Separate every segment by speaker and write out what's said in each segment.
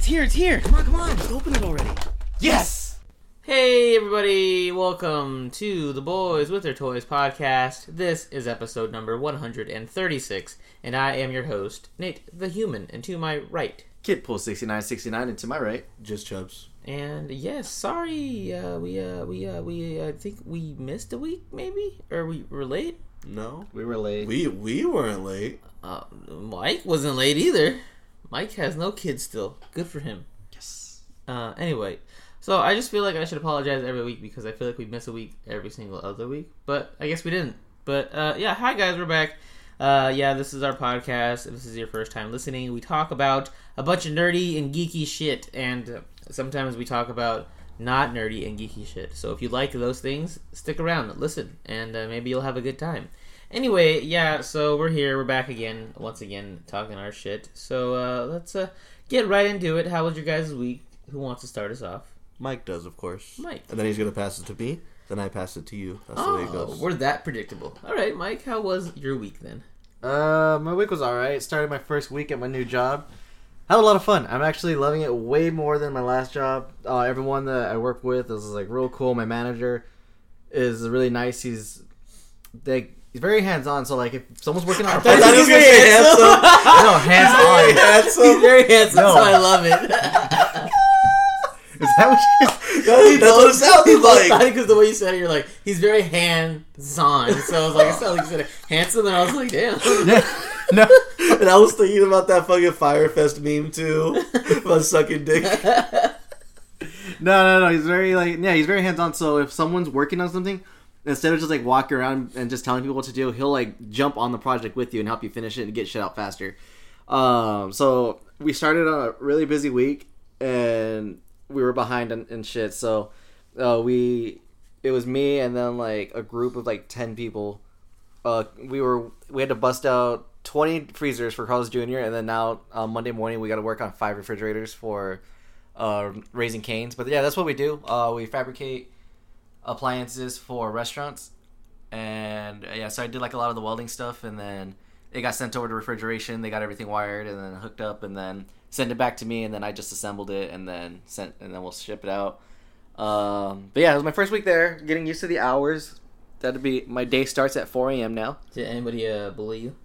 Speaker 1: It's here, it's here.
Speaker 2: Come on, come on, just open it already. Yes!
Speaker 1: Hey, everybody, welcome to the Boys with Their Toys podcast. This is episode number 136, and I am your host, Nate the Human, and to my right.
Speaker 2: Kid pull 6969 and to my right.
Speaker 3: Just Chubs.
Speaker 1: And yes, sorry, uh, we, uh, we, uh, we, I think we missed a week, maybe? Or we were late?
Speaker 3: No,
Speaker 2: We were late.
Speaker 3: we we weren't late.
Speaker 1: Uh, Mike wasn't late either. Mike has no kids still. Good for him.
Speaker 2: yes.
Speaker 1: Uh, anyway, so I just feel like I should apologize every week because I feel like we miss a week every single other week, but I guess we didn't. But uh, yeah, hi guys, we're back. Uh, yeah, this is our podcast. If this is your first time listening, we talk about a bunch of nerdy and geeky shit, and sometimes we talk about not nerdy and geeky shit. So if you like those things, stick around, listen, and uh, maybe you'll have a good time. Anyway, yeah, so we're here, we're back again, once again, talking our shit. So uh, let's uh, get right into it. How was your guys' week? Who wants to start us off?
Speaker 3: Mike does, of course.
Speaker 1: Mike.
Speaker 3: And then he's gonna pass it to me. Then I pass it to you. That's the way it
Speaker 1: Oh,
Speaker 3: goes.
Speaker 1: we're that predictable. All right, Mike, how was your week then?
Speaker 2: Uh, my week was alright. Started my first week at my new job. Had a lot of fun. I'm actually loving it way more than my last job. Uh, everyone that I work with is like real cool. My manager is really nice. He's they he's very hands on. So like if someone's working on a
Speaker 3: thought
Speaker 2: project,
Speaker 3: he was gonna say handsome.
Speaker 2: no hands on.
Speaker 1: He's
Speaker 3: handsome.
Speaker 1: very handsome,
Speaker 2: No.
Speaker 1: so I love it.
Speaker 2: Is that what you?
Speaker 3: That's what it sounded like.
Speaker 1: Because the way you said it, you're like, he's very hands-on. So I was like, it sounded like you said handsome, and I was like, damn.
Speaker 2: Yeah. No.
Speaker 3: And I was thinking about that fucking Fyre Fest meme too. about sucking dick.
Speaker 2: No, no, no. He's very like yeah, he's very hands on. So if someone's working on something, instead of just like walking around and just telling people what to do, he'll like jump on the project with you and help you finish it and get shit out faster. Um, so we started on a really busy week and we were behind in, in shit. So uh, we it was me and then like a group of like ten people. Uh, we were we had to bust out twenty freezers for Carl's Jr. and then now uh, Monday morning we got to work on five refrigerators for uh, Raising Cane's. But yeah, that's what we do. Uh, we fabricate appliances for restaurants, and uh, yeah, so I did like a lot of the welding stuff, and then it got sent over to refrigeration. They got everything wired and then hooked up, and then sent it back to me, and then I just assembled it, and then sent, and then we'll ship it out. Um, but yeah, it was my first week there, getting used to the hours. That'd be my day starts at 4 a.m. now.
Speaker 1: Did anybody uh, bully you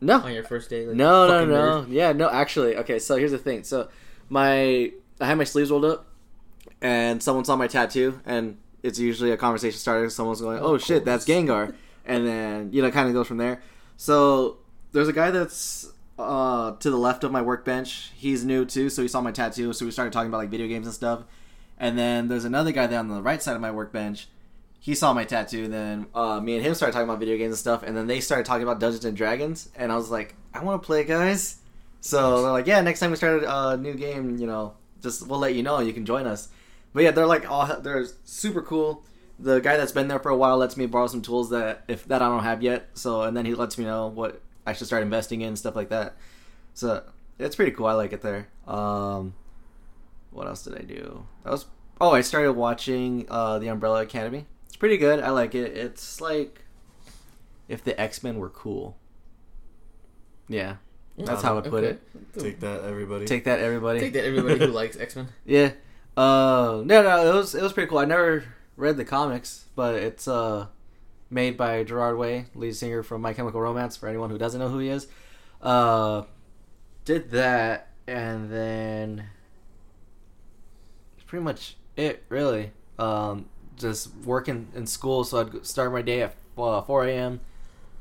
Speaker 2: No,
Speaker 1: on your first day? Like,
Speaker 2: no, no, no. Yeah, no. Actually, okay. So here's the thing. So my I had my sleeves rolled up, and someone saw my tattoo, and it's usually a conversation starter. Someone's going, "Oh shit, that's Gengar," and then you know, kind of goes from there. So there's a guy that's uh, to the left of my workbench. He's new too, so he saw my tattoo. So we started talking about like video games and stuff. And then there's another guy there on the right side of my workbench. He saw my tattoo. And then uh, me and him started talking about video games and stuff. And then they started talking about Dungeons and Dragons. And I was like, I want to play, guys. So they're like, yeah, next time we start a new game, you know, just we'll let you know. You can join us. But yeah, they're like all they're super cool. The guy that's been there for a while lets me borrow some tools that if that I don't have yet. So and then he lets me know what I should start investing in stuff like that. So it's pretty cool. I like it there. Um, what else did I do? That was oh, I started watching uh, the Umbrella Academy. It's pretty good. I like it. It's like if the X Men were cool. Yeah, that's how I put
Speaker 1: Okay.
Speaker 2: it.
Speaker 3: Take that, everybody.
Speaker 2: Take that, everybody.
Speaker 1: Take that, everybody who likes X Men.
Speaker 2: Yeah. Uh, no, no, it was it was pretty cool. I never read the comics, but it's uh made by Gerard Way, lead singer from My Chemical Romance. For anyone who doesn't know who he is, uh, did that, and then that's pretty much it. Really, um, just working in school. So I'd start my day at uh, four a.m.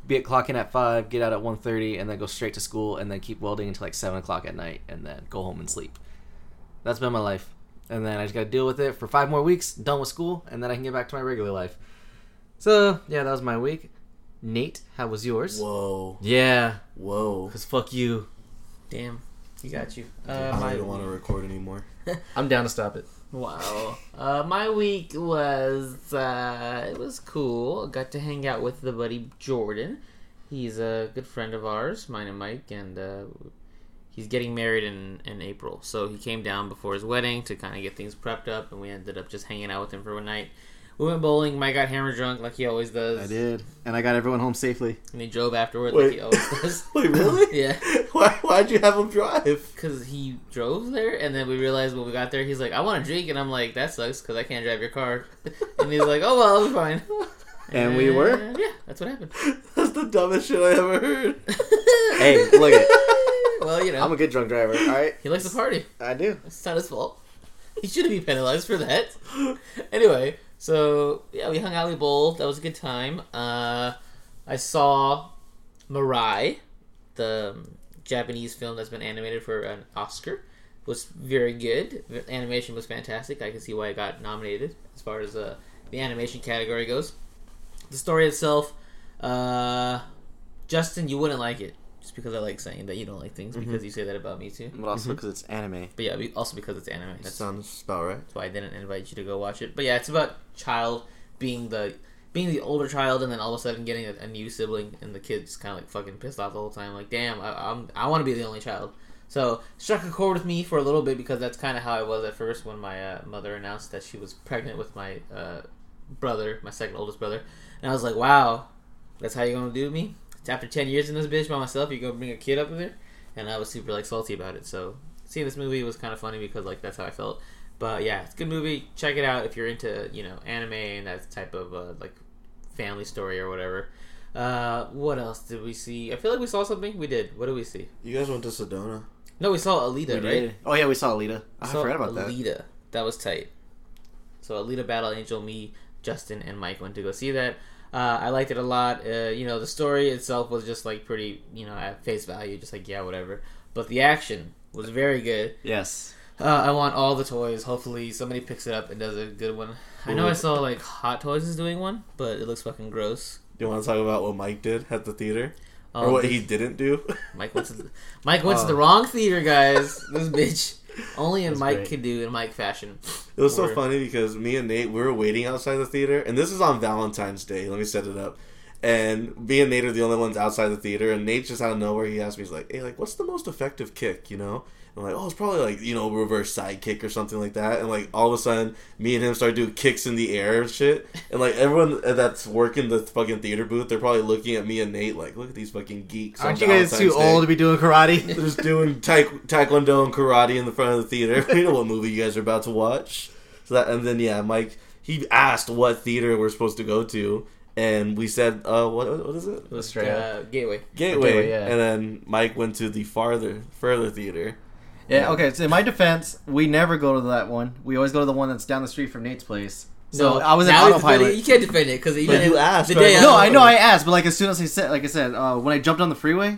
Speaker 2: Be at clocking at five, get out at 1.30, and then go straight to school, and then keep welding until like seven o'clock at night, and then go home and sleep. That's been my life. And then I just got to deal with it for five more weeks, done with school, and then I can get back to my regular life. So, yeah, that was my week. Nate, how was yours?
Speaker 3: Whoa,
Speaker 2: Yeah,
Speaker 3: whoa.
Speaker 2: because fuck you.
Speaker 1: Damn, you got you. Uh,
Speaker 3: I don't want to record anymore.
Speaker 2: I'm down to stop it.
Speaker 1: Wow. Uh, my week was uh, it was cool. Got to hang out with the buddy Jordan. He's a good friend of ours, mine and Mike, and uh, he's getting married in in April. So he came down before his wedding to kind of get things prepped up, and we ended up just hanging out with him for one night, we went bowling. Mike got hammer drunk like he always does.
Speaker 2: I did, and I got everyone home safely.
Speaker 1: And he drove afterward
Speaker 3: Wait.
Speaker 1: like he always does.
Speaker 3: Wait, really?
Speaker 1: yeah,
Speaker 3: Why? Why'd you have him drive?
Speaker 1: because he drove there, and then we realized when we got there, he's like, "I want to drink," and I'm like, "That sucks because I can't drive your car." and he's like, "Oh well, I'll be fine."
Speaker 2: And we were?
Speaker 1: Yeah, that's what happened.
Speaker 3: That's the dumbest shit I ever heard.
Speaker 2: Hey, look at
Speaker 1: well, you know,
Speaker 2: I'm a good drunk driver. All right,
Speaker 1: he likes to party.
Speaker 2: I do.
Speaker 1: It's not his fault. He shouldn't be penalized for that. anyway, so yeah, we hung out, we bowled. That was a good time. Uh, I saw Mirai, the um, Japanese film that's been animated for an Oscar. Was very good. The animation was fantastic. I can see why it got nominated as far as uh, the animation category goes. The story itself, uh, Justin, you wouldn't like it just because I like saying that you don't like things because you say that about me too.
Speaker 2: But also because it's anime.
Speaker 1: But yeah, be- also because it's anime.
Speaker 3: That
Speaker 1: That's
Speaker 3: sounds about right.
Speaker 1: That's why I didn't invite you to go watch it. But yeah, it's about child being the being the older child, and then all of a sudden getting a, a new sibling, and the kid's kind of like fucking pissed off the whole time. Like, damn, I, I'm I want to be the only child. So struck a chord with me for a little bit because that's kind of how I was at first when my uh, mother announced that she was pregnant with my uh, brother, my second oldest brother, and I was like, wow, that's how you're gonna do me? After ten years in this bitch by myself, you gonna bring a kid up in there? And I was super like salty about it. So seeing this movie was kind of funny because like that's how I felt. But yeah, it's a good movie. Check it out if you're into you know anime and that type of uh, like family story or whatever. Uh, what else did we see? I feel like we saw something. We did. What did we see?
Speaker 3: You guys went to Sedona.
Speaker 1: No, we saw Alita,
Speaker 2: We
Speaker 1: right?
Speaker 2: did. Oh yeah, we saw Alita. I
Speaker 1: saw
Speaker 2: forgot about that.
Speaker 1: Alita. That was tight. So Alita Battle Angel, me, Justin, and Mike went to go see that. Uh, I liked it a lot. Uh, you know, the story itself was just like pretty, you know, at face value, just like yeah, whatever. But the action was very good.
Speaker 2: Yes.
Speaker 1: Uh, I want all the toys. Hopefully, somebody picks it up and does a good one. I know I saw like Hot Toys is doing one, but it looks fucking gross.
Speaker 3: Do you want to talk about what Mike did at the theater,
Speaker 1: Oh,
Speaker 3: or what he didn't do?
Speaker 1: Mike went to the, Mike went to
Speaker 3: Oh.
Speaker 1: the wrong theater, guys. This bitch only in Mike
Speaker 2: great.
Speaker 1: could do in Mike fashion.
Speaker 3: It was so funny because me and Nate we were waiting outside the theater, and this is on Valentine's Day. Let me set it up. And me and Nate are the only ones outside the theater, and Nate just out of nowhere he asked me, he's like, "Hey, like, what's the most effective kick?" You know. I'm like, oh, it's probably like you know reverse side kick or something like that. And like all of a sudden, me and him start doing kicks in the air and shit. And like everyone that's working the fucking theater booth, they're probably looking at me and Nate like, look at these fucking geeks. on
Speaker 2: Aren't you guys too
Speaker 3: Day."
Speaker 2: old to be doing karate?
Speaker 3: They're just doing taek- taekwondo and karate in the front of the theater. We know what movie you guys are about to watch. So that, and then yeah, Mike he asked what theater we're supposed to go to, and we said, uh, what what is it?
Speaker 2: Australia.
Speaker 1: Uh, Gateway.
Speaker 3: Gateway.
Speaker 2: Gateway, yeah.
Speaker 3: And then Mike went to the farther further theater.
Speaker 2: Yeah, okay, so in my defense, we never go to that one. We always go to the one that's down the street from Nate's place. So I was in
Speaker 1: now he's defending-
Speaker 2: autopilot.
Speaker 1: You can't defend it because
Speaker 3: But you asked,
Speaker 1: the
Speaker 3: right?
Speaker 1: day.
Speaker 2: No, I know I asked, but like as soon as I said, like I said, uh, when I jumped on the freeway,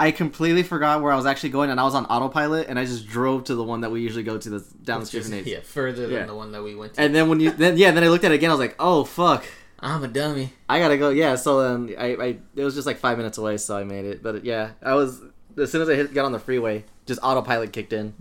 Speaker 2: I completely forgot where I was actually going, and I was on autopilot, and I just drove to the one that we usually go to, that's down the
Speaker 1: It's
Speaker 2: street
Speaker 1: just-
Speaker 2: from Nate's.
Speaker 1: yeah, further than
Speaker 2: Yeah.
Speaker 1: the one that we went to.
Speaker 2: And then when you, then yeah, then I looked at it again. I was like, oh fuck,
Speaker 1: I'm a dummy.
Speaker 2: I gotta go. Yeah, so then I, I, it was just like five minutes away, so I made it. But yeah, I was as soon as I hit, got on the freeway, just autopilot kicked in.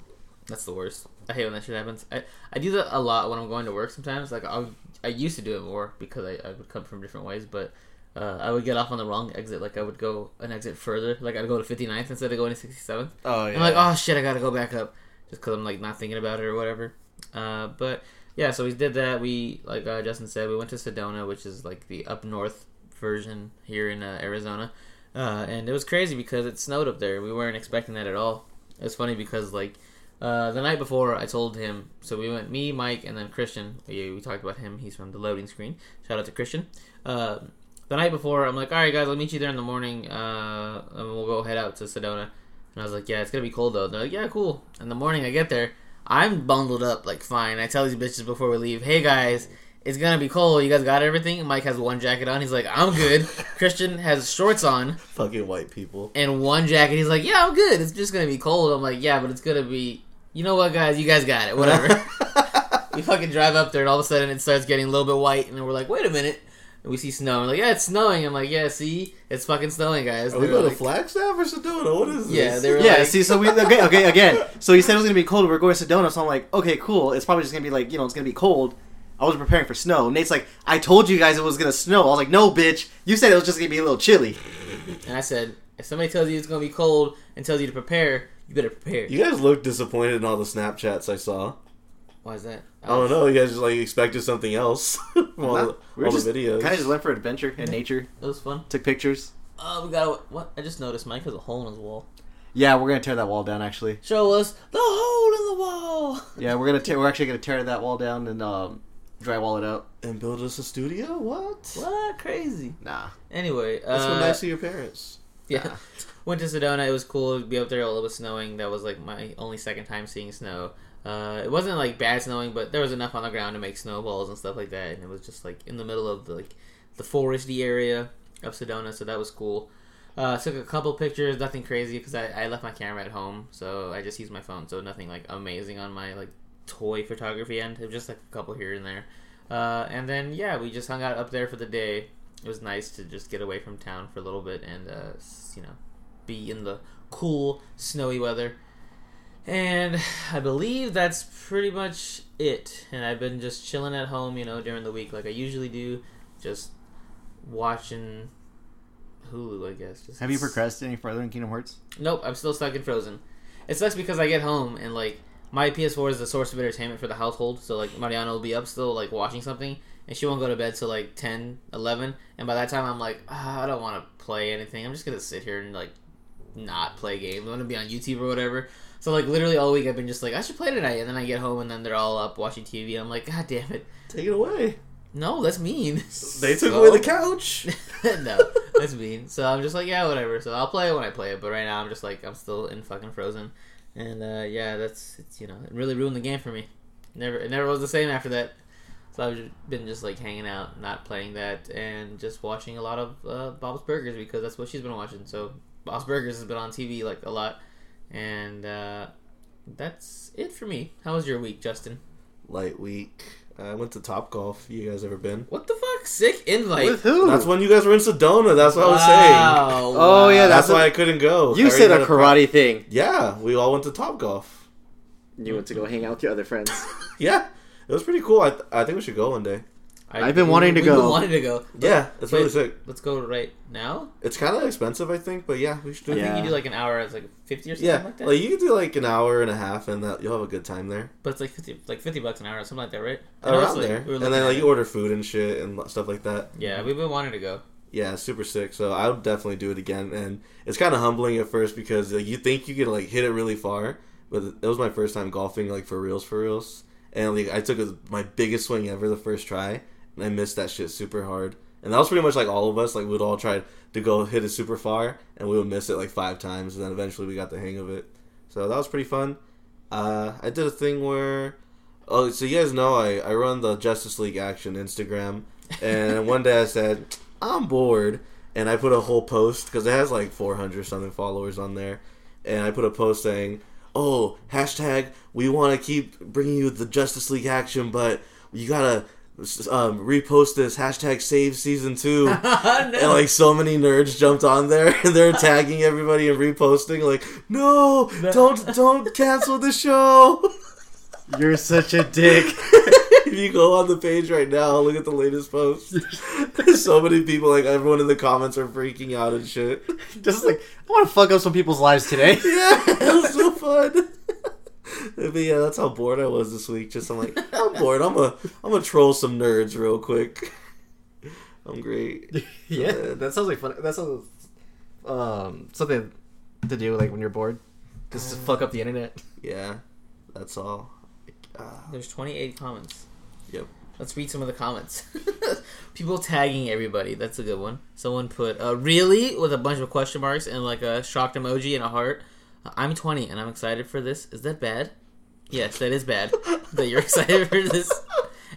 Speaker 1: That's the worst. I hate when that shit happens. I, I do that a lot when I'm going to work sometimes. Like I I used to do it more because I, I would come from different ways, but uh, I would get off on the wrong exit. Like I would go an exit further. Like I'd go to 59th instead of going to 67th.
Speaker 2: Oh yeah.
Speaker 1: I'm like, oh shit, I gotta go back up, just because I'm like not thinking about it or whatever. Uh, but yeah, so we did that. We like uh, Justin said, we went to Sedona, which is like the up north version here in uh, Arizona, uh, and it was crazy because it snowed up there. We weren't expecting that at all. It was funny because like uh, the night before, I told him. So we went me, Mike, and then Christian. We, we talked about him. He's from the loading screen. Shout out to Christian. Uh, the night before, I'm like, all right, guys, I'll meet you there in the morning, uh, and we'll go head out to Sedona. And I was like, yeah, it's gonna be cold though. And they're like, yeah, cool. In the morning, I get there, I'm bundled up like fine. I tell these bitches before we leave, hey guys, it's gonna be cold. You guys got everything? Mike has one jacket on. He's like, I'm good. Christian has shorts on
Speaker 3: Fucking white people.
Speaker 1: and one jacket. He's like, yeah, I'm good. It's just gonna be cold. I'm like, yeah, but it's gonna be. You know what, guys? You guys got it. Whatever. we fucking drive up there, and all of a sudden it starts getting a little bit white, and then we're like, wait a minute. And we see snow. I'm like, yeah, it's snowing. I'm like, yeah, see, it's fucking snowing, guys.
Speaker 3: Are we
Speaker 1: They were
Speaker 3: going
Speaker 1: like-
Speaker 3: to Flagstaff or Sedona? What is this?
Speaker 1: Yeah, they were
Speaker 2: Yeah,
Speaker 1: like,
Speaker 2: see, so we okay, okay, again. So he said it was gonna be cold. We're going to Sedona, so I'm like, okay, cool. It's probably just gonna be like, you know, it's gonna be cold. I was preparing for snow. Nate's like, I told you guys it was gonna snow. I was like, no, bitch. You said it was just gonna be a little chilly.
Speaker 1: and I said, if somebody tells you it's gonna be cold and tells you to prepare, you better prepare.
Speaker 3: You guys look disappointed in all the Snapchats I saw.
Speaker 1: Why is that?
Speaker 3: I don't know. You guys just like expected something else from all,
Speaker 4: Nah,
Speaker 3: the,
Speaker 4: we
Speaker 3: all
Speaker 4: just
Speaker 3: the videos.
Speaker 4: Kind of just went for adventure and nature.
Speaker 1: It was fun.
Speaker 4: Took pictures.
Speaker 1: Oh, we got what? I just noticed Mike has a hole in his wall.
Speaker 4: Yeah, we're gonna tear that wall down. Actually,
Speaker 1: Show us the hole in the wall.
Speaker 4: yeah, we're gonna tear. We're actually gonna tear that wall down and um, drywall it out.
Speaker 3: and build us a studio. What?
Speaker 1: What? Crazy.
Speaker 4: Nah,
Speaker 1: Anyway,
Speaker 3: That's
Speaker 1: uh,
Speaker 3: what nice of your parents.
Speaker 1: Yeah.
Speaker 4: Nah.
Speaker 1: Went to Sedona. It was cool to be up there while it was snowing. That was like my only second time seeing snow. Uh, it wasn't like bad snowing, but there was enough on the ground to make snowballs and stuff like that. And it was just like in the middle of the, like the foresty area of Sedona, so that was cool. Uh, took a couple pictures, nothing crazy because I, I left my camera at home, so I just used my phone. So nothing like amazing on my like toy photography end. It was just like a couple here and there. Uh, and then yeah, we just hung out up there for the day. It was nice to just get away from town for a little bit and uh, you know be in the cool snowy weather. And I believe that's pretty much it. And I've been just chilling at home, you know, during the week like I usually do, just watching Hulu, I guess. Just
Speaker 4: have you progressed any further in Kingdom Hearts?
Speaker 1: Nope, I'm still stuck in Frozen. It sucks because I get home and like my PS4 is the source of entertainment for the household. So like Mariana will be up still like watching something and she won't go to bed till like 10, 11. And by that time I'm like, ah, I don't want to play anything. I'm just gonna sit here and like not play games. I'm gonna be on YouTube or whatever. So like literally all week I've been just like I should play tonight, and then I get home and then they're all up watching TV. I'm like, God damn it!
Speaker 3: Take it away.
Speaker 1: No, that's mean.
Speaker 3: They took
Speaker 1: So-
Speaker 3: away the couch.
Speaker 1: no, that's mean. So I'm just like, yeah, whatever. So I'll play it when I play it. But right now, I'm just like, I'm still in fucking Frozen, and uh, yeah, that's it's you know, it really ruined the game for me. Never, it never was the same after that. So I've been just like hanging out, not playing that, and just watching a lot of uh, Bob's Burgers because that's what she's been watching. So Bob's Burgers has been on TV like a lot, and uh, that's it for me. How was your week, Justin?
Speaker 3: Light week. I went to Top Golf. You guys ever been?
Speaker 1: What the fuck? Sick invite.
Speaker 4: With who?
Speaker 3: That's when you guys were in Sedona. That's what I was saying.
Speaker 1: Wow,
Speaker 4: Oh, yeah,
Speaker 3: That's,
Speaker 4: That's a-
Speaker 3: why I couldn't go.
Speaker 4: you
Speaker 3: I
Speaker 4: said a
Speaker 3: had a pro-
Speaker 4: karate thing.
Speaker 3: Yeah, we all went to Top Golf.
Speaker 4: You went to go hang out with your other friends.
Speaker 3: Yeah, it was pretty cool. I, th- I think we should go one day.
Speaker 1: I,
Speaker 4: I've been wanting to
Speaker 1: we've been
Speaker 4: go.
Speaker 1: wanting to go.
Speaker 3: Yeah, it's really sick.
Speaker 1: Let's go right now.
Speaker 3: It's kind of expensive, I think, but yeah, we should do
Speaker 1: I
Speaker 3: it.
Speaker 1: think
Speaker 4: Yeah.
Speaker 1: you do like an hour. It's like fifty or something
Speaker 3: Yeah,
Speaker 1: like that.
Speaker 3: like you could do like an hour and a half, and that you'll have a good time there.
Speaker 1: but it's like fifty, like fifty bucks an hour, or something like that, right? I know
Speaker 3: Around
Speaker 1: it's, like,
Speaker 3: there,
Speaker 1: we
Speaker 3: and then
Speaker 1: at
Speaker 3: like
Speaker 1: it.
Speaker 3: you order food and shit and stuff like that.
Speaker 1: Yeah, we've been wanting to go.
Speaker 3: Yeah, super sick. So I would definitely do it again, and it's kind of humbling at first because like, you think you can like hit it really far, but it was my first time golfing like for reals, for reals, and like I took a, my biggest swing ever the first try, and I missed that shit super hard. And that was pretty much like all of us. Like we'd all try to go hit it super far, and we would miss it like five times, and then eventually we got the hang of it. So that was pretty fun. Uh, I did a thing where, oh, so you guys know I I run the Justice League Action Instagram, and one day I said I'm bored, and I put a whole post because it has like 400 something followers on there, and I put a post saying, "Oh, hashtag we want to keep bringing you the Justice League action, but you gotta." Um, repost this hashtag save season two.
Speaker 1: No.
Speaker 3: and like so many nerds jumped on there. And they're tagging everybody and reposting like no don't don't cancel the show.
Speaker 4: You're such a dick.
Speaker 3: if you go on the page right now look at the latest post. There's so many people like everyone in the comments are freaking out and shit.
Speaker 4: Just like I want to fuck up some people's lives today.
Speaker 3: yeah it was so fun but yeah that's how bored i was this week just i'm like i'm bored i'm gonna i'm gonna troll some nerds real quick i'm great
Speaker 4: yeah, that sounds like fun. That sounds um something to do like when you're bored. Just to fuck up the internet.
Speaker 3: yeah that's all uh,
Speaker 1: There's 28 comments.
Speaker 3: Yep.
Speaker 1: Let's read some of the comments. People tagging everybody. That's a good one. Someone put uh, really with a bunch of question marks and like a shocked emoji and a heart. I'm 20 and I'm excited for this. Is that bad? Yes, that is bad. that you're excited for this.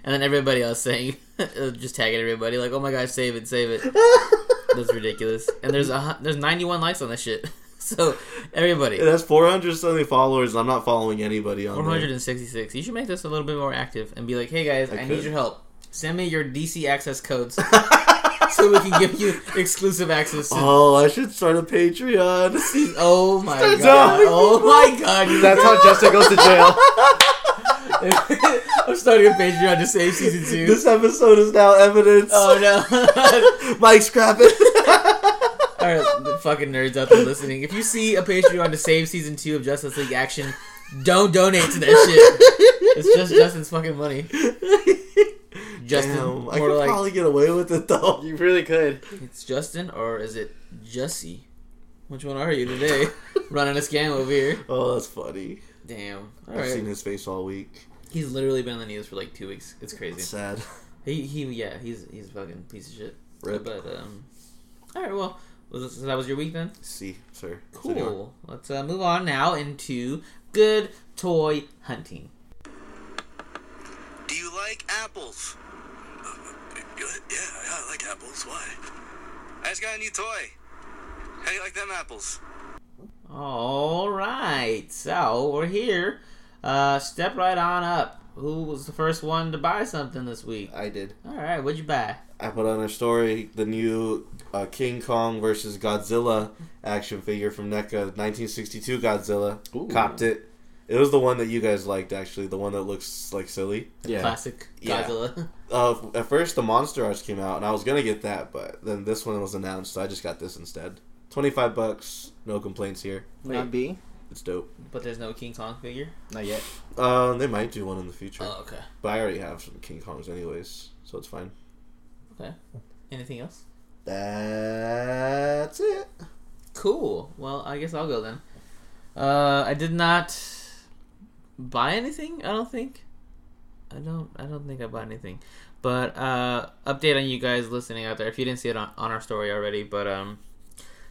Speaker 1: And then everybody else saying, uh, just tagging everybody like, "Oh my gosh, save it, save it." That's ridiculous. And there's a there's 91 likes on this shit. So everybody,
Speaker 3: It has 400 something followers, and I'm not following anybody on there.
Speaker 1: 466. You should make this a little bit more active and be like, "Hey guys, I,
Speaker 3: I
Speaker 1: need your help. Send me your DC access codes so we can give you exclusive access." To-
Speaker 3: Oh, I should start a Patreon.
Speaker 1: oh my
Speaker 3: Start
Speaker 1: god! Oh my god!
Speaker 4: That's how Justin goes to jail.
Speaker 1: I'm starting a Patreon to save season two.
Speaker 3: this episode is now evidence.
Speaker 1: oh no!
Speaker 3: Mike, scrap it.
Speaker 1: All right, the fucking nerds out there listening. If you see a Patreon to save season two of Justice League Action, Don't donate to that shit. It's just Justin's fucking money. Justin,
Speaker 3: Damn, I could
Speaker 1: like
Speaker 3: probably get away with it though.
Speaker 4: You really could.
Speaker 1: it's Justin or is it Jussie? Which one are you today? Running a scam over here.
Speaker 3: Oh, that's funny.
Speaker 1: Damn. All
Speaker 3: I've
Speaker 1: right.
Speaker 3: seen his face all week.
Speaker 1: He's literally been on the news for like two weeks. It's
Speaker 3: It's
Speaker 1: crazy.
Speaker 3: sad.
Speaker 1: He he yeah. He's he's a fucking piece of shit.
Speaker 3: Rip.
Speaker 1: But um. All right. Well, was this, so that was your week then?
Speaker 3: See, sir. Senor.
Speaker 1: Cool. Let's uh, move on now into good toy hunting.
Speaker 5: Do you like apples? Yeah, yeah, I like apples. Why? I just got a new toy. How do you like them apples?
Speaker 1: All right, so we're here. Uh, step right on up. Who was the first one to buy something this week?
Speaker 3: I did.
Speaker 1: All right, what'd you buy?
Speaker 3: I put on a story the new uh, King Kong versus Godzilla action figure from NECA, 1962 Godzilla.
Speaker 4: Ooh.
Speaker 3: Copped it. It was the one that you guys liked, actually. The one that looks like silly.
Speaker 4: Yeah.
Speaker 1: Classic
Speaker 3: Yeah.
Speaker 1: Godzilla.
Speaker 3: Uh, at first, the Monster Arts came out, and I was gonna get that, but then this one was announced, so I just got this instead. Twenty five bucks, no complaints here.
Speaker 4: Not B.
Speaker 3: It's dope.
Speaker 1: but there's no King Kong figure.
Speaker 4: Not yet.
Speaker 3: Uh, they might do one in the future,
Speaker 1: Oh, okay.
Speaker 3: but I already have some King Kongs anyways, so it's fine.
Speaker 1: Okay. Anything else?
Speaker 3: That's it.
Speaker 1: Cool. Well, I guess I'll go then. Uh, I did not buy anything. I don't think. I don't. I don't think I bought anything. But uh, update on you guys listening out there. If you didn't see it on, on our story already, but um,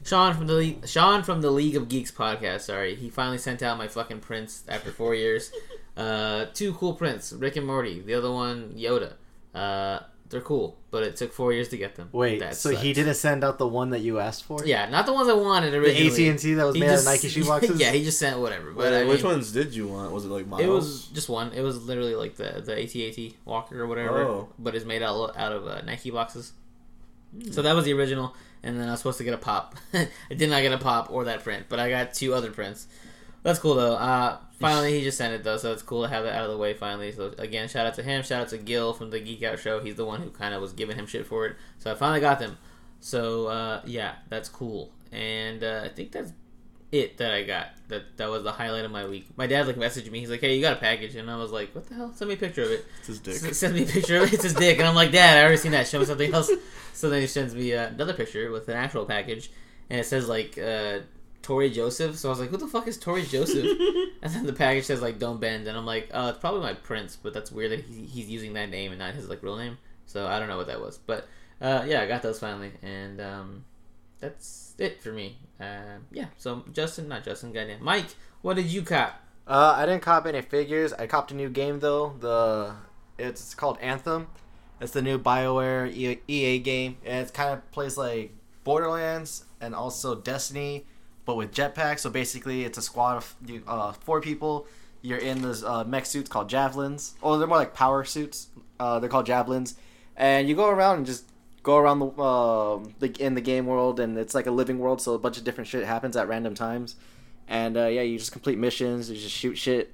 Speaker 1: Sean from the Le- Sean from the League of Geeks podcast. Sorry, he finally sent out my fucking prints after four years. Uh, two cool prints: Rick and Morty. The other one, Yoda. Uh, they're cool, but it took four years to get them.
Speaker 2: Wait,
Speaker 1: That
Speaker 2: so he didn't send out the one that you asked for?
Speaker 1: Yeah, not the ones I wanted originally.
Speaker 2: The
Speaker 1: originally.
Speaker 2: AT and T that was
Speaker 1: He
Speaker 2: made
Speaker 1: just-
Speaker 2: out of Nike shoe boxes.
Speaker 1: yeah, he just sent whatever. But
Speaker 3: Wait,
Speaker 1: I
Speaker 3: which
Speaker 1: mean,
Speaker 3: ones did you want? Was it like Miles?
Speaker 1: It was just one. It was literally like the the AT-AT Walker or whatever,
Speaker 3: Oh.
Speaker 1: but it's made out out of uh, Nike boxes.
Speaker 3: Hmm.
Speaker 1: So that was the original, and then I was supposed to get a pop. I did not get a pop or that print, but I got two other prints. That's cool though. Uh, finally, he just sent it though, so it's cool to have that out of the way finally. So again, shout out to him. Shout out to Gil from the Geek Out Show. He's the one who kind of was giving him shit for it. So I finally got them. So uh, yeah, that's cool. And uh, I think that's it that I got. That that was the highlight of my week. My dad like messaged me. He's like, "Hey, you got a package?" And I was like, "What the hell? Send me a picture of it."
Speaker 3: It's his dick.
Speaker 1: S- Send me a picture of it. It's his dick, and I'm like, "Dad, I already seen that. Show me something else." So then he sends me uh, another picture with an actual package, and it says like uh, Tori Joseph. So I was like, "Who the fuck is Tori Joseph?" and then the package says like "Don't bend," and I'm like, "Oh, it's probably my prints," but that's weird that he, he's using that name and not his like real name. So I don't know what that was, but uh, yeah, I got those finally, and um, that's it for me. Uh, yeah. So Justin, not Justin, goddamn Mike, what did you cop?
Speaker 2: Uh, I didn't cop any figures. I copped a new game though. The it's called Anthem. It's the new Bioware E- EA game, and it kind of plays like Borderlands and also Destiny, but with jetpacks. So basically, it's a squad of uh, four people. You're in those uh, mech suits called javelins. Oh, they're more like power suits. Uh, they're called javelins, and you go around and just go around the, uh, the in the game world, and it's like a living world. So a bunch of different shit happens at random times, and uh, yeah, you just complete missions. You just shoot shit,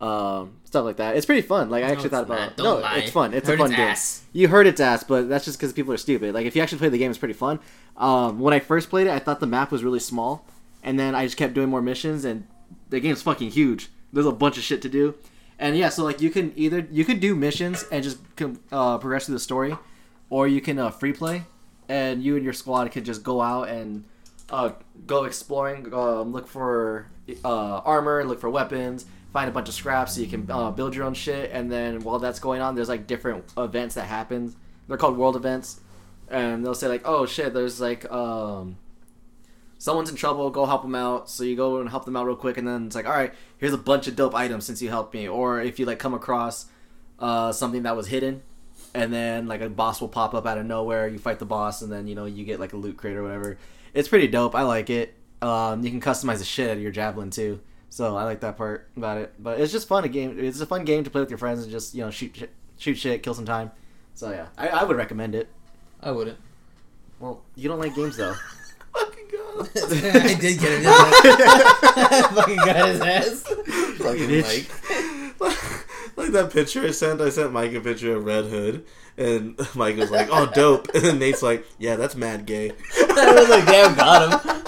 Speaker 2: um, stuff like that. It's pretty fun. Like I actually thought about.
Speaker 1: Don't
Speaker 2: no,
Speaker 1: lie.
Speaker 2: it's fun. It's
Speaker 1: Heard
Speaker 2: a fun
Speaker 1: its
Speaker 2: game.
Speaker 1: ass.
Speaker 2: You heard its ass, but that's just because people are stupid. Like if you actually play the game, it's pretty fun. Um, when I first played it, I thought the map was really small, and then I just kept doing more missions, and the game's fucking huge. There's a bunch of shit to do, and yeah, so like you can either you can do missions and just uh, progress through the story, or you can uh, free play, and you and your squad could just go out and uh, go exploring, um, look for uh, armor, look for weapons, find a bunch of scraps so you can uh, build your own shit. And then while that's going on, there's like different events that happen. They're called world events, and they'll say like, "Oh shit, there's like um, someone's in trouble. Go help them out." So you go and help them out real quick, and then it's like, "All right, here's a bunch of dope items since you helped me." Or if you like come across uh, something that was hidden, and then like a boss will pop up out of nowhere. You fight the boss, and then you know you get like a loot crate or whatever. It's pretty dope. I like it. Um, you can customize the shit out of your javelin too, so I like that part about it. But it's just fun. A game. It's a fun game to play with your friends and just you know shoot shit, shoot shit, kill some time. So yeah, I, I would recommend it.
Speaker 1: I wouldn't.
Speaker 2: Well, you don't like games though.
Speaker 1: I did get it. I fucking got his ass.
Speaker 3: Fucking. Mike. like that picture I sent. I sent Mike a picture of Red Hood, and Mike was like, "Oh, dope." And then Nate's like, "Yeah, that's mad gay."
Speaker 1: I was like, damn, got him.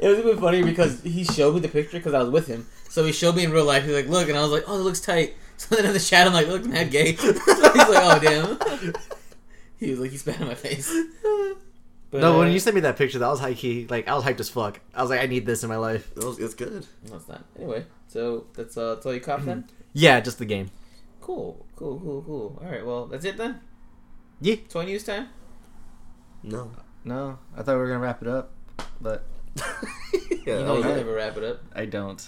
Speaker 1: it was even funny because he showed me the picture because I was with him. So he showed me in real life. He's like, "Look," and I was like, "Oh, it looks tight." So then in the chat, I'm like, "Look, mad gay." He's like, "Oh, damn." He was like, he spat in my face. But,
Speaker 2: no, when you sent me that picture, that was high key. Like I was hyped as fuck. I was like, I need this in my life.
Speaker 3: It was, it's good.
Speaker 1: no, it's not. Anyway, so that's uh, that's all you caught then.
Speaker 2: Yeah, just the game.
Speaker 1: Cool, cool, cool, cool. All right, well, that's it then.
Speaker 2: Yeah.
Speaker 1: Toy news time.
Speaker 3: No.
Speaker 2: No, I thought we were gonna wrap it up, but
Speaker 3: yeah,
Speaker 1: you know,
Speaker 3: was
Speaker 1: you never wrap it up.
Speaker 2: I don't.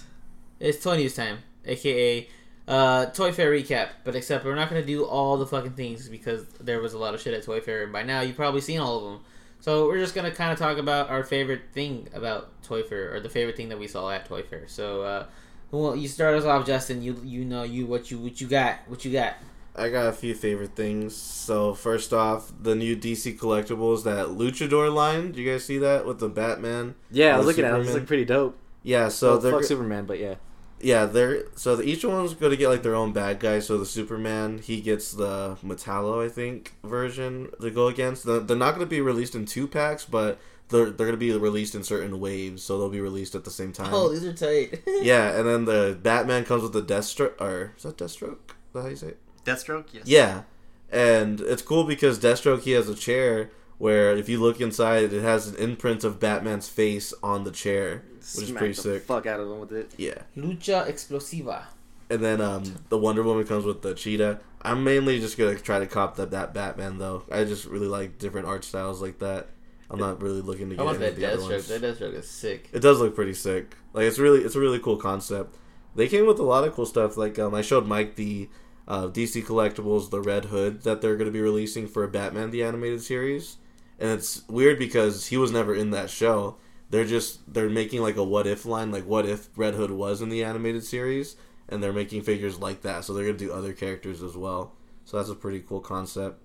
Speaker 1: It's toy news time, aka uh, Toy Fair recap. But except we're not gonna do all the fucking things because there was a lot of shit at Toy Fair, and by now you've probably seen all of them. So we're just gonna kind of talk about our favorite thing about Toy Fair, or the favorite thing that we saw at Toy Fair. So, uh, well, you start us off, Justin. You you know you what you what you got what you got.
Speaker 3: I got a few favorite things. So first off, the new DC collectibles, that Luchador line. Do you guys see that with the Batman?
Speaker 2: Yeah, I
Speaker 3: Or
Speaker 2: was looking at it. It was
Speaker 3: Superman?
Speaker 2: looking pretty dope.
Speaker 3: Yeah. So
Speaker 2: So
Speaker 3: they're
Speaker 2: fuck
Speaker 3: go-
Speaker 2: Superman, but yeah.
Speaker 3: Yeah they're so the, each one's going to get like their own bad guy. So the Superman he gets the Metallo I think version to go against. They're, they're not going to be released in two packs, but they're they're going to be released in certain waves. So they'll be released at the same time.
Speaker 1: Oh, these are tight.
Speaker 3: yeah, and then the Batman comes with the Deathstroke. Or is that Deathstroke? Is that how you say it?
Speaker 2: Deathstroke. Yes.
Speaker 3: Yeah, and it's cool because Deathstroke he has a chair where if you look inside, it has an imprint of Batman's face on the chair, which is pretty
Speaker 2: the
Speaker 3: sick.
Speaker 2: Fuck out of them with it.
Speaker 3: Yeah,
Speaker 1: Lucha Explosiva.
Speaker 3: and then um, the Wonder Woman comes with the cheetah. I'm mainly just gonna try to cop that, that Batman though. I just really like different art styles like that. I'm not really looking to get
Speaker 1: I
Speaker 3: get
Speaker 1: want
Speaker 3: any of
Speaker 1: that
Speaker 3: the other
Speaker 1: Deathstroke.
Speaker 3: ones.
Speaker 1: That Deathstroke is sick.
Speaker 3: It does look pretty sick. Like it's really it's a really cool concept. They came with a lot of cool stuff. Like um, I showed Mike the uh, DC collectibles, the Red Hood that they're going to be releasing for Batman the animated series, and it's weird because he was never in that show. They're just they're making like a what if line, like what if Red Hood was in the animated series, and they're making figures like that. So they're to do other characters as well. So that's a pretty cool concept.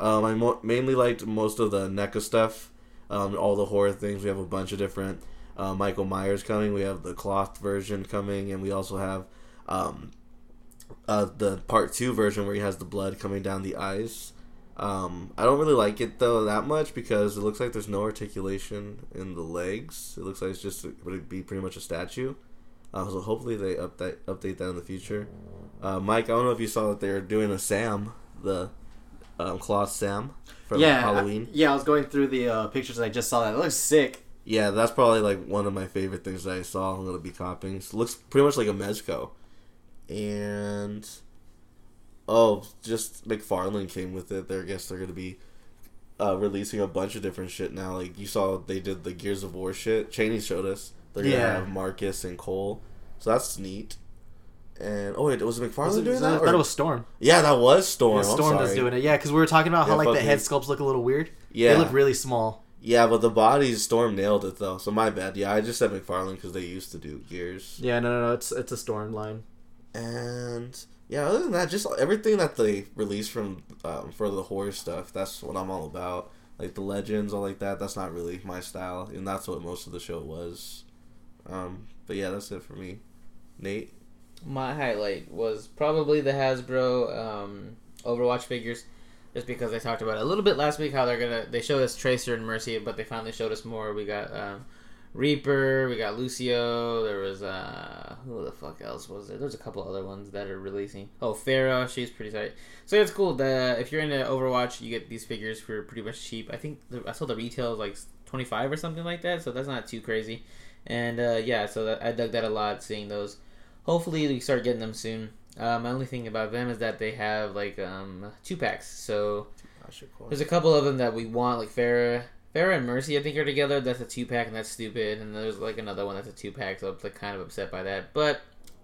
Speaker 3: Um, I mo- mainly liked most of the NECA stuff, um, all the horror things. We have a bunch of different uh, Michael Myers coming. We have the cloth version coming, and we also have um, uh, the part two version where he has the blood coming down the eyes. Um, I don't really like it though that much because it looks like there's no articulation in the legs. It looks like it's just going to be pretty much a statue. Uh, so hopefully they update update that in the future. Uh, Mike, I don't know if you saw that they're doing a Sam, the um, cloth Sam for
Speaker 2: yeah,
Speaker 3: Halloween.
Speaker 2: I, yeah, I was going through the uh, pictures. and I just saw that. It looks sick.
Speaker 3: Yeah, that's probably like one of my favorite things that I saw. I'm gonna be copying. So it looks pretty much like a Mezco, and oh, just McFarlane came with it. There, I guess they're gonna be uh, releasing a bunch of different shit now. Like you saw, they did the Gears of War shit. Cheney showed us. They're gonna
Speaker 2: Yeah.
Speaker 3: have Marcus and Cole, so that's neat. And oh wait, was McFarlane
Speaker 2: Was it-
Speaker 3: doing
Speaker 2: was
Speaker 3: that?
Speaker 2: I thought
Speaker 3: or-
Speaker 2: it was Storm.
Speaker 3: yeah, that was Storm.
Speaker 2: Yeah, Storm
Speaker 3: sorry.
Speaker 2: doing it. Yeah, because we were talking about how
Speaker 3: Yeah,
Speaker 2: like the head sculpts look a little weird.
Speaker 3: Yeah,
Speaker 2: They look really small.
Speaker 3: yeah, but the bodies Storm nailed it though. So my bad. Yeah, I just said McFarlane because they used to do Gears.
Speaker 2: Yeah, no, no, no. It's it's a Storm line.
Speaker 3: And yeah, other than that, just everything that they release from um, for the horror stuff. That's what I'm all about. Like the legends, all like that. That's not really my style, and that's what most of the show was. Um, but yeah, that's it for me. Nate.
Speaker 1: My highlight was probably the Hasbro um, Overwatch figures, just because I talked about it a little bit last week. How they're gonna they showed us Tracer and Mercy, but they finally showed us more. We got um, Reaper, we got Lucio. There was uh, who the fuck else was there? There's a couple other ones that are releasing. Oh, Pharah, she's pretty tight. So it's cool. The if you're into Overwatch, you get these figures for pretty much cheap. I think the, I saw the retail is like twenty five or something like that. So that's not too crazy. And uh, yeah, so that, I dug that a lot seeing those hopefully we start getting them soon. Uh, my only thing about them is that they have like um, two packs. So there's a couple of them that we want, like Pharah, Pharah and Mercy. I think are together. That's a two pack, and that's stupid. And there's like another one that's a two pack, so I'm like kind of upset by that. But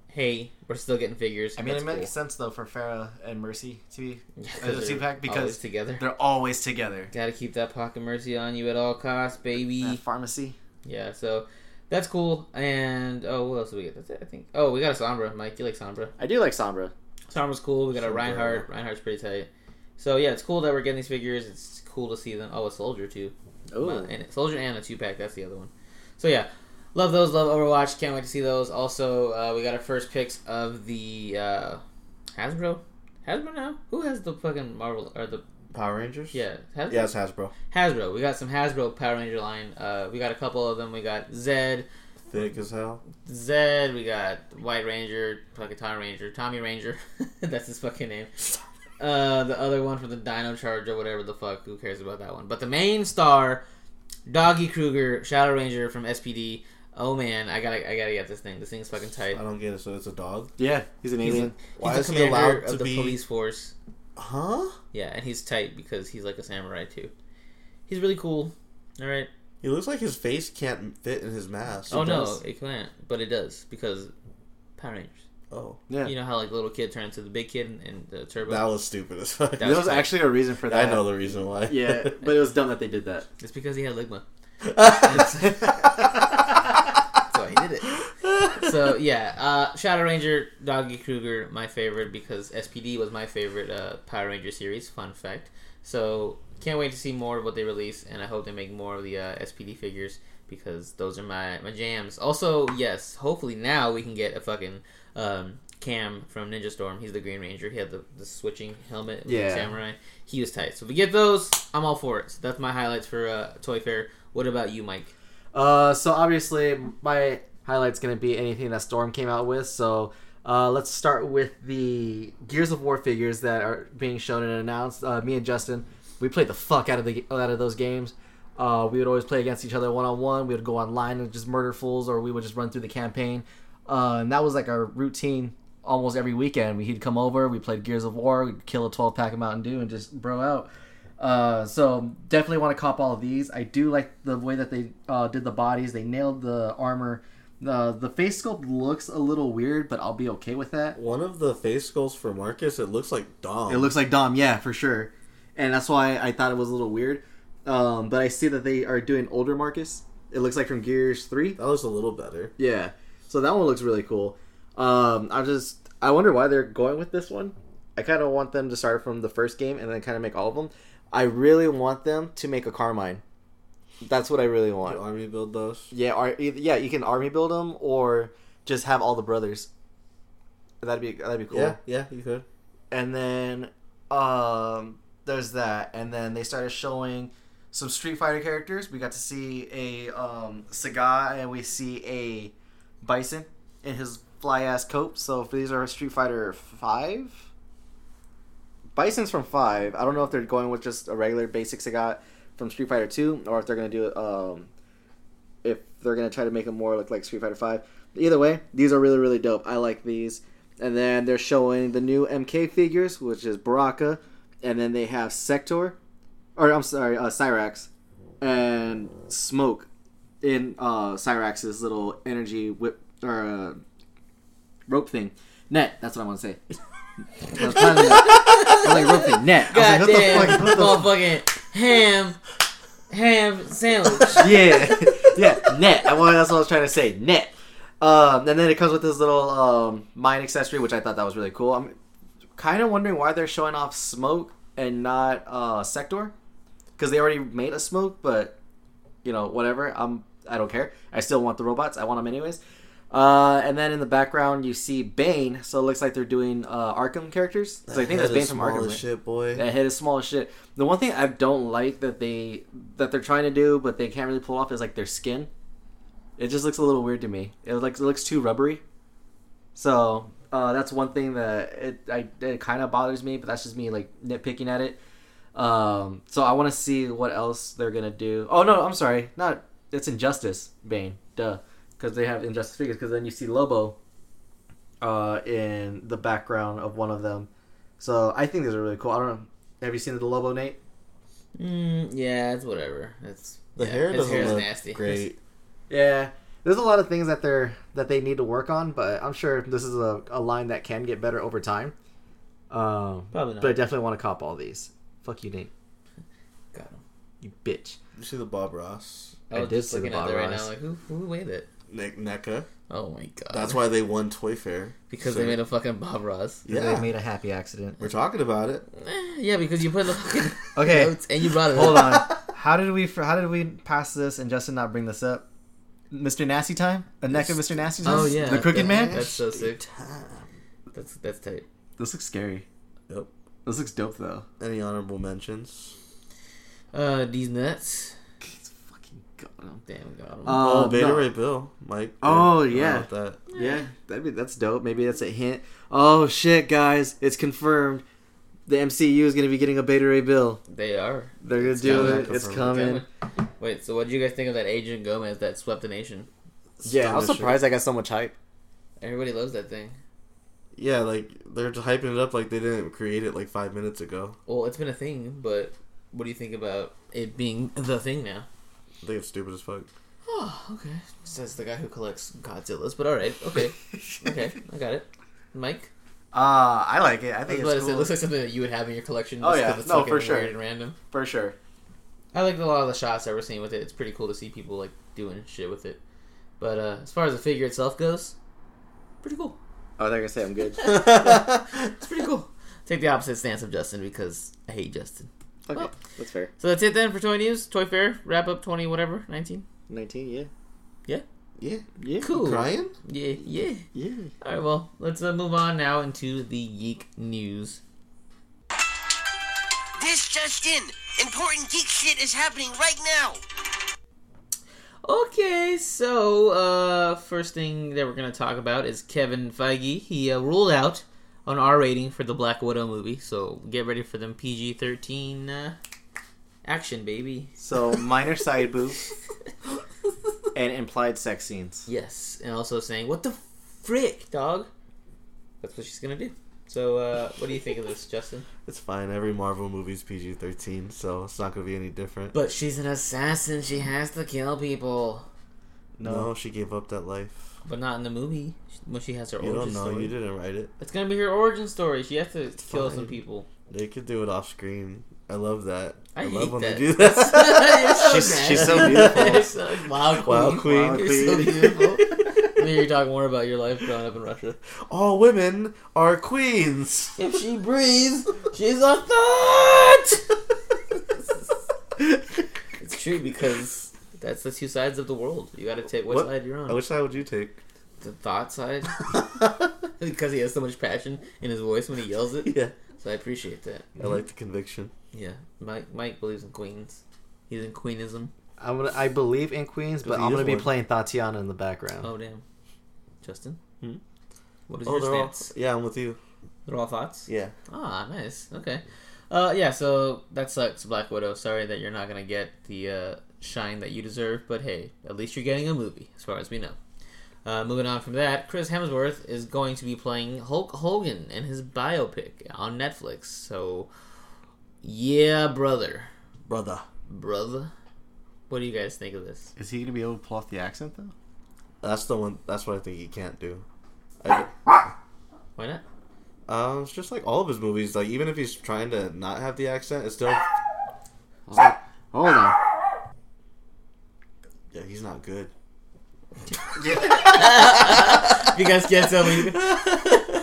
Speaker 1: hey, we're still getting figures.
Speaker 2: I mean,
Speaker 1: That's
Speaker 2: it makes
Speaker 1: cool.
Speaker 2: sense though for Pharah and Mercy to be
Speaker 1: Yeah,
Speaker 2: as a
Speaker 1: they're
Speaker 2: two pack
Speaker 1: always together.
Speaker 2: they're always together.
Speaker 1: Got to keep that pocket mercy on you at all costs, baby.
Speaker 2: That pharmacy.
Speaker 1: Yeah, so that's cool. And oh, what else do we get? That's it, I think. Oh, we got a Sombra. Mike, you like Sombra?
Speaker 2: I do like Sombra.
Speaker 1: Sombra's cool. We got a Reinhardt. Reinhardt's pretty tight. So yeah, it's cool that we're getting these figures. It's cool to see them. Oh, a Soldier too.
Speaker 2: Oh,
Speaker 1: and Soldier and a two pack. That's the other one. So yeah, love those. Love Overwatch. Can't wait to see those. Also, uh, we got our first picks of the uh, Hasbro. Hasbro now. Who has the fucking Marvel or the
Speaker 3: Power Rangers.
Speaker 1: Yeah, Hasbro.
Speaker 3: Yeah, it's Hasbro.
Speaker 1: Hasbro. We got some Hasbro Power Ranger line. Uh, we got a couple of them. We got Zedd,
Speaker 3: Thick as hell.
Speaker 1: Zedd. We got White Ranger, fucking Tommy Ranger, Tommy Ranger. That's his fucking name. Uh, the other one from the Dino Charge or whatever the fuck. Who cares about that one? But the main star, Doggie Cruger, Shadow Ranger from SPD. Oh man, I gotta, I gotta get this thing. This thing's fucking tight.
Speaker 3: I don't get it. So it's a dog.
Speaker 2: Yeah, he's an
Speaker 1: He's,
Speaker 2: alien.
Speaker 3: Why
Speaker 1: he's
Speaker 3: is
Speaker 1: the
Speaker 3: he
Speaker 1: commander
Speaker 3: allowed
Speaker 1: of the
Speaker 3: be-
Speaker 1: police force.
Speaker 3: Huh?
Speaker 1: Yeah, and he's tight because he's like a samurai too. He's really cool. All right.
Speaker 3: He looks like his face can't fit in his mask.
Speaker 1: oh no, it can't, but it does because Power Rangers.
Speaker 3: Oh,
Speaker 2: Yeah,
Speaker 1: You know how like little kid turned into the big kid and, in the Turbo.
Speaker 3: that was stupid as fuck.
Speaker 1: That
Speaker 2: there was
Speaker 1: was-
Speaker 2: actually a reason for that.
Speaker 3: I know the reason why.
Speaker 2: Yeah, but it was dumb that they did that.
Speaker 1: it's because he had ligma. That's why he did it. So yeah, uh, Shadow Ranger, Doggie Cruger, my favorite because SPD was my favorite uh, Power Ranger series. Fun fact. So can't wait to see more of what they release, and I hope they make more of the uh, SPD figures because those are my my jams. Also, yes, hopefully now we can get a fucking um, Cam from Ninja Storm. He's the Green Ranger. He had the, the switching helmet,
Speaker 2: Yeah.
Speaker 1: samurai. He was tight. So if we get those, I'm all for it. So that's my highlights for uh, Toy Fair. What about you, Mike?
Speaker 2: Uh, so obviously my highlight's gonna be anything that Storm came out with. So uh, let's start with the Gears of War figures that are being shown and announced. Uh, me and Justin, we played the fuck out of the out of those games. Uh, we would always play against each other one on one. We would go online and just murder fools, or we would just run through the campaign. Uh, and that was like our routine almost every weekend. We, he'd come over, we played Gears of War, we'd kill a 12 pack of Mountain Dew, and just bro out. Uh, so definitely want to cop all of these. I do like the way that they uh, did the bodies. They nailed the armor. The the face sculpt looks a little weird, but I'll be okay with that.
Speaker 3: One of the face skulls for Marcus, it looks like Dom.
Speaker 2: It looks like Dom, yeah, for sure. And that's why I thought it was a little weird. Um, but I see that they are doing older Marcus. It looks like from Gears Three.
Speaker 3: that looks a little better.
Speaker 2: Yeah. So that one looks really cool. Um, I just I wonder why they're going with this one. I kind of want them to start from the first game and then kind of make all of them. I really want them to make a Carmine. That's what I really
Speaker 3: You
Speaker 2: want.
Speaker 3: army build those.
Speaker 2: Yeah, either, yeah, you can army build them or just have all the brothers. That'd be that'd be cool.
Speaker 3: Yeah, yeah, you could.
Speaker 2: And then um, there's that, and then they started showing some Street Fighter characters. We got to see a um, Sagat, and we see a Bison in his fly ass coat. So if these are Street Fighter Five, Bison's from Five. I don't know if they're going with just a regular basics basic Sagat from Street Fighter Two, or if they're gonna do. Um, if they're gonna try to make them more look like Street Fighter Five. Either way, these are really really dope. I like these. And then they're showing the new MK figures, which is Baraka, and then they have Sektor, or I'm sorry, uh, Cyrax, and Smoke in uh, Cyrax's little energy whip or uh, rope thing. Net. That's what I want to say. I was planning that. I was like rope thing. Net. I was like, what the
Speaker 1: Goddamn,
Speaker 2: fuck? What the
Speaker 1: motherfucking ham, ham sandwich.
Speaker 2: yeah, yeah, net. I wanted, that's what I was trying to say. Net. Um, and then it comes with this little um, mine accessory, which I thought that was really cool. I'm kind of wondering why they're showing off smoke and not uh, Sektor, because they already made a smoke. But you know, whatever. I'm I don't care. I still want the robots. I want them anyways. Uh, and then in the background you see Bane, so it looks like they're doing uh, Arkham characters. So I think that's Bane from Arkham. right?
Speaker 3: shit, boy.
Speaker 2: That head is small as shit. The one thing I don't like that they that they're trying to do, but they can't really pull off, is like their skin. It just looks a little weird to me. It like it looks too rubbery. So uh, that's one thing that it I, it kind of bothers me, but that's just me like nitpicking at it. Um, so I want to see what else they're gonna do. Oh no, I'm sorry, not it's Injustice Bane, duh, because they have Injustice figures. Because then you see Lobo uh, in the background of one of them. So I think these are really cool. I don't know. Have you seen the Lobo, Nate?
Speaker 1: Mm, yeah, it's whatever. It's
Speaker 3: The
Speaker 1: yeah,
Speaker 3: hair doesn't
Speaker 1: hair is
Speaker 3: look
Speaker 1: nasty.
Speaker 3: great.
Speaker 2: Yeah, there's a lot of things that they're that they need to work on, but I'm sure this is a, a line that can get better over time. Um,
Speaker 1: Probably not.
Speaker 2: but I definitely want to cop all these. Fuck you, Nate.
Speaker 1: Got him.
Speaker 2: You bitch.
Speaker 3: You see the Bob Ross,
Speaker 1: I
Speaker 2: I did
Speaker 1: just
Speaker 2: see the
Speaker 1: looking at
Speaker 2: Bob
Speaker 1: that right
Speaker 2: Ross.
Speaker 1: now. Like, who who made it?
Speaker 3: Nick NECA.
Speaker 1: Oh my god.
Speaker 3: That's why they won Toy Fair.
Speaker 1: because
Speaker 3: So-
Speaker 1: they made a fucking Bob Ross.
Speaker 3: Yeah,
Speaker 2: They made a happy accident.
Speaker 3: we're talking about it.
Speaker 1: Eh, yeah, because you put the fucking
Speaker 2: Okay.
Speaker 1: notes and you brought it.
Speaker 2: Hold
Speaker 1: up.
Speaker 2: on. How did we how did we pass this and Justin not bring this up? Mr. Nasty time? A neck of Mr. Nasty time?
Speaker 1: Oh yeah,
Speaker 2: The Crooked Man?
Speaker 1: That's so sick. That's that's tight.
Speaker 2: This looks scary.
Speaker 3: Yep.
Speaker 2: This This looks dope though.
Speaker 3: Any honorable mentions?
Speaker 1: Uh, these nuts.
Speaker 2: He's fucking got him.
Speaker 1: Damn, got him.
Speaker 3: oh,
Speaker 2: Uh,
Speaker 3: Beta
Speaker 2: no.
Speaker 3: Ray Bill, Mike.
Speaker 2: Oh,
Speaker 3: I
Speaker 2: yeah.
Speaker 3: that.
Speaker 2: Yeah, that'd be that's dope. Maybe that's a hint. Oh shit, guys, it's confirmed. The MCU is gonna be getting a Beta Ray Bill.
Speaker 1: they are.
Speaker 2: They're gonna
Speaker 1: It's
Speaker 2: do
Speaker 1: coming.
Speaker 2: it. It's
Speaker 3: Confirmed.
Speaker 2: coming.
Speaker 1: Wait, so what do you guys think of that Agent Gomez that swept the nation?
Speaker 2: Yeah, I was surprised. I got so much hype.
Speaker 1: Everybody loves that thing.
Speaker 3: Yeah, like they're hyping it up like they didn't create it like five minutes ago.
Speaker 1: Well, it's been a thing, but what do you think about it being the thing now?
Speaker 3: I think it's stupid as fuck.
Speaker 1: Oh, okay. Says the guy who collects Godzillas, but all right, okay, okay, I got it. Mike,
Speaker 2: Uh, I like it. I
Speaker 1: I
Speaker 2: think
Speaker 1: was
Speaker 2: it's
Speaker 1: to say, it looks like something that you would have in your collection.
Speaker 2: Oh,
Speaker 1: just
Speaker 2: yeah.
Speaker 1: 'cause it's
Speaker 2: No,
Speaker 1: fucking
Speaker 2: for sure.
Speaker 1: weird and random.
Speaker 2: for sure.
Speaker 1: I like a lot of the shots that we're seeing with it. It's pretty cool to see people like doing shit with it. But uh, as far as the figure itself goes, pretty cool.
Speaker 2: Oh, they're gonna say I'm good.
Speaker 1: It's pretty cool. Take the opposite stance of Justin because I hate Justin.
Speaker 2: Okay,
Speaker 1: Well.
Speaker 2: that's fair.
Speaker 1: So that's it then for Toy News, Toy Fair, wrap up twenty whatever nineteen.
Speaker 2: Nineteen, yeah,
Speaker 3: Yeah,
Speaker 2: yeah, Yeah.
Speaker 1: Cool.
Speaker 3: crying.
Speaker 1: Yeah, yeah.
Speaker 2: yeah.
Speaker 1: All right, well, let's uh, move on now into the geek news.
Speaker 6: This just in. Important geek shit is happening right now.
Speaker 1: Okay, so uh, first thing that we're gonna talk about is Kevin Feige. He uh, ruled out an R rating for the Black Widow movie, so get ready for them PG thirteen uh, action, baby.
Speaker 2: So minor side boob and implied sex scenes.
Speaker 1: Yes, and also saying, "What the frick, dog?" That's what she's gonna do. So, uh, what do you think of this, Justin?
Speaker 3: It's fine. Every Marvel movie's PG thirteen, so it's not gonna be any different.
Speaker 1: But she's an assassin. She has to kill people,
Speaker 3: no, she gave up that life.
Speaker 1: But not in the movie when she has her
Speaker 3: You
Speaker 1: origin
Speaker 3: don't know.
Speaker 1: story.
Speaker 3: You didn't write it.
Speaker 1: It's gonna be her origin story. She has to kill
Speaker 3: fine.
Speaker 1: some people.
Speaker 3: They could do it off screen. I love that.
Speaker 1: I,
Speaker 3: love
Speaker 1: hate
Speaker 3: when
Speaker 1: that.
Speaker 3: they do that.
Speaker 1: So
Speaker 2: She's-
Speaker 1: mad.
Speaker 2: she's so beautiful.
Speaker 1: So- wow, queen.
Speaker 3: Wow, queen.
Speaker 2: Wow,
Speaker 1: You're so beautiful. Maybe you're talking more about your life growing up in Russia.
Speaker 3: All women are queens.
Speaker 1: If she breathes, she's a thought. it's true because that's the two sides of the world. You got to take which
Speaker 3: What?
Speaker 1: side you're on.
Speaker 3: Which side would you take?
Speaker 1: The thought side, because he has so much passion in his voice when he yells it.
Speaker 3: yeah,
Speaker 1: So I appreciate that.
Speaker 3: I like the conviction.
Speaker 1: Yeah, Mike. Mike believes in queens. He's in queenism.
Speaker 2: I'm gonna. I believe in Queens, but I'm gonna be
Speaker 3: one.
Speaker 2: playing Tatiana in the background.
Speaker 1: Oh damn, Justin.
Speaker 2: Hmm?
Speaker 1: What is
Speaker 3: Oh,
Speaker 1: your
Speaker 3: they're all,
Speaker 1: stance?
Speaker 3: yeah, I'm with you.
Speaker 1: They're all thoughts.
Speaker 3: Yeah,
Speaker 1: Ah, nice. Okay. Uh, yeah. So that sucks, Black Widow. Sorry that you're not gonna get the uh, shine that you deserve, but hey, at least you're getting a movie, as far as we know. Uh, moving on from that, Chris Hemsworth is going to be playing Hulk Hogan in his biopic on Netflix. So, yeah, brother,
Speaker 3: brother.
Speaker 1: brother. What do you guys think of this?
Speaker 2: Is he gonna be able to pull off the accent though?
Speaker 3: That's the one. That's what I think he can't do. I,
Speaker 1: Why not?
Speaker 3: um, it's just like all of his movies. Like even if he's trying to not have the accent, it's still
Speaker 2: Oh, hold on.
Speaker 3: Yeah. He's not good.
Speaker 1: If you guys can't tell me,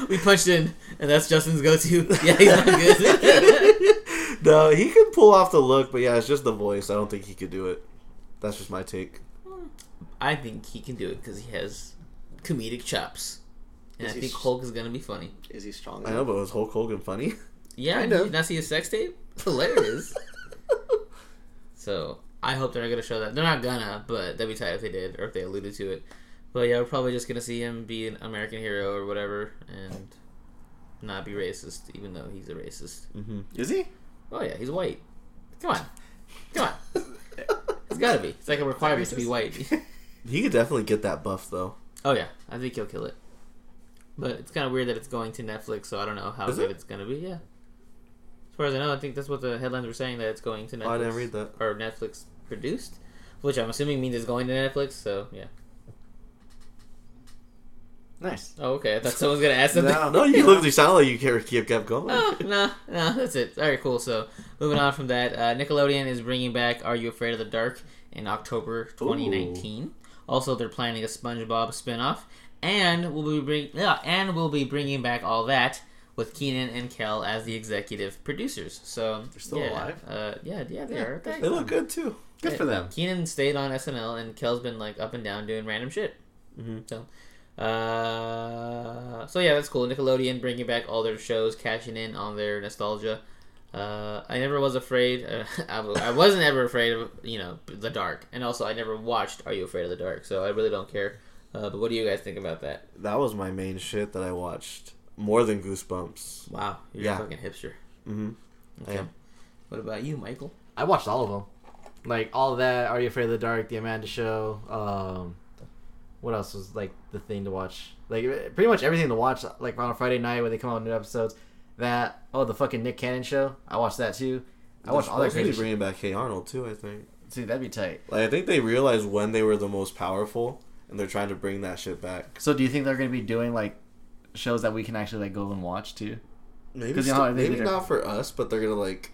Speaker 1: we punched in, and that's Justin's go-to. Yeah, he's not good.
Speaker 3: no, he can pull off the look, but yeah, it's just the voice. I don't think he could do it. That's just my take.
Speaker 1: I think he can do it because he has comedic chops, and
Speaker 2: Is
Speaker 1: I think
Speaker 2: s-
Speaker 1: Hulk is gonna be funny.
Speaker 2: Is he strong?
Speaker 3: I know, but was Hulk Hogan funny?
Speaker 1: Yeah,
Speaker 2: Kind
Speaker 1: did
Speaker 2: of.
Speaker 1: you not see his sex tape? Hilarious. so I hope they're not gonna show that. They're not gonna, but that'd be tight if they did, or if they alluded to it. But yeah, we're probably just gonna see him be an American hero or whatever, and not be racist, even though he's a racist.
Speaker 3: Mm-hmm.
Speaker 2: Is he?
Speaker 1: Oh yeah, he's white. Come on, come on. It's gotta be. It's like a requirement to be white.
Speaker 3: He could definitely get that buff though.
Speaker 1: oh yeah, I think he'll kill it. But it's kind of weird that it's going to Netflix, so I don't know how
Speaker 3: Is
Speaker 1: good
Speaker 3: it?
Speaker 1: it's gonna be. Yeah. As far as I know, I think that's what the headlines were saying that it's going to Netflix.
Speaker 3: Oh, I didn't read that.
Speaker 1: Or Netflix produced, which I'm assuming means it's going to Netflix. So yeah.
Speaker 2: Nice.
Speaker 1: Oh okay, I thought someone was gonna ask something.
Speaker 2: No.
Speaker 3: No, you. You sound like you kept, kept kept going.
Speaker 1: Oh, no, no, that's it. All right, cool. So, moving on from that, uh, Nickelodeon is bringing back Are You Afraid of the Dark in October 2019. Also, they're planning a SpongeBob spinoff, and we'll be bring yeah, and we'll be bringing back all that with Kenan and Kel as the executive producers. So they're
Speaker 2: still
Speaker 1: yeah,
Speaker 2: alive?
Speaker 1: Uh, yeah, yeah, they are.
Speaker 3: They look good too.
Speaker 2: Good for them.
Speaker 1: Kenan stayed on SNL, and Kel's been like up and down doing random shit.
Speaker 3: Mhm.
Speaker 1: So, Uh, so yeah, that's cool. Nickelodeon bringing back all their shows, cashing in on their nostalgia. Uh, I never was afraid. Uh, I, w- I wasn't ever afraid of you know the dark, and also I never watched Are You Afraid of the Dark, so I really don't care. Uh, but what do you guys think about that?
Speaker 3: That was my main shit that I watched more than Goosebumps.
Speaker 1: Wow, you're
Speaker 3: Yeah.
Speaker 1: a fucking hipster.
Speaker 3: Mm-hmm.
Speaker 1: Okay. What about you, Michael?
Speaker 2: I watched all of them. Like all of that. Are you afraid of the dark? The Amanda Show. Um, what else was like the thing to watch? Like pretty much everything to watch. Like on a Friday night when they come out with new episodes. That oh the fucking Nick Cannon show. I watched that too. I watched all that
Speaker 3: They're
Speaker 2: crazy. shit.
Speaker 3: bringing back Hey Arnold too. I think.
Speaker 2: See, that'd be tight.
Speaker 3: Like I think they realized when they were the most powerful, and they're trying to bring that shit back.
Speaker 2: So do you think they're gonna be doing like shows that we can actually like go and watch too?
Speaker 3: Maybe,
Speaker 2: 'Cause you know how
Speaker 3: maybe
Speaker 2: did it-
Speaker 3: not for us, but they're gonna like,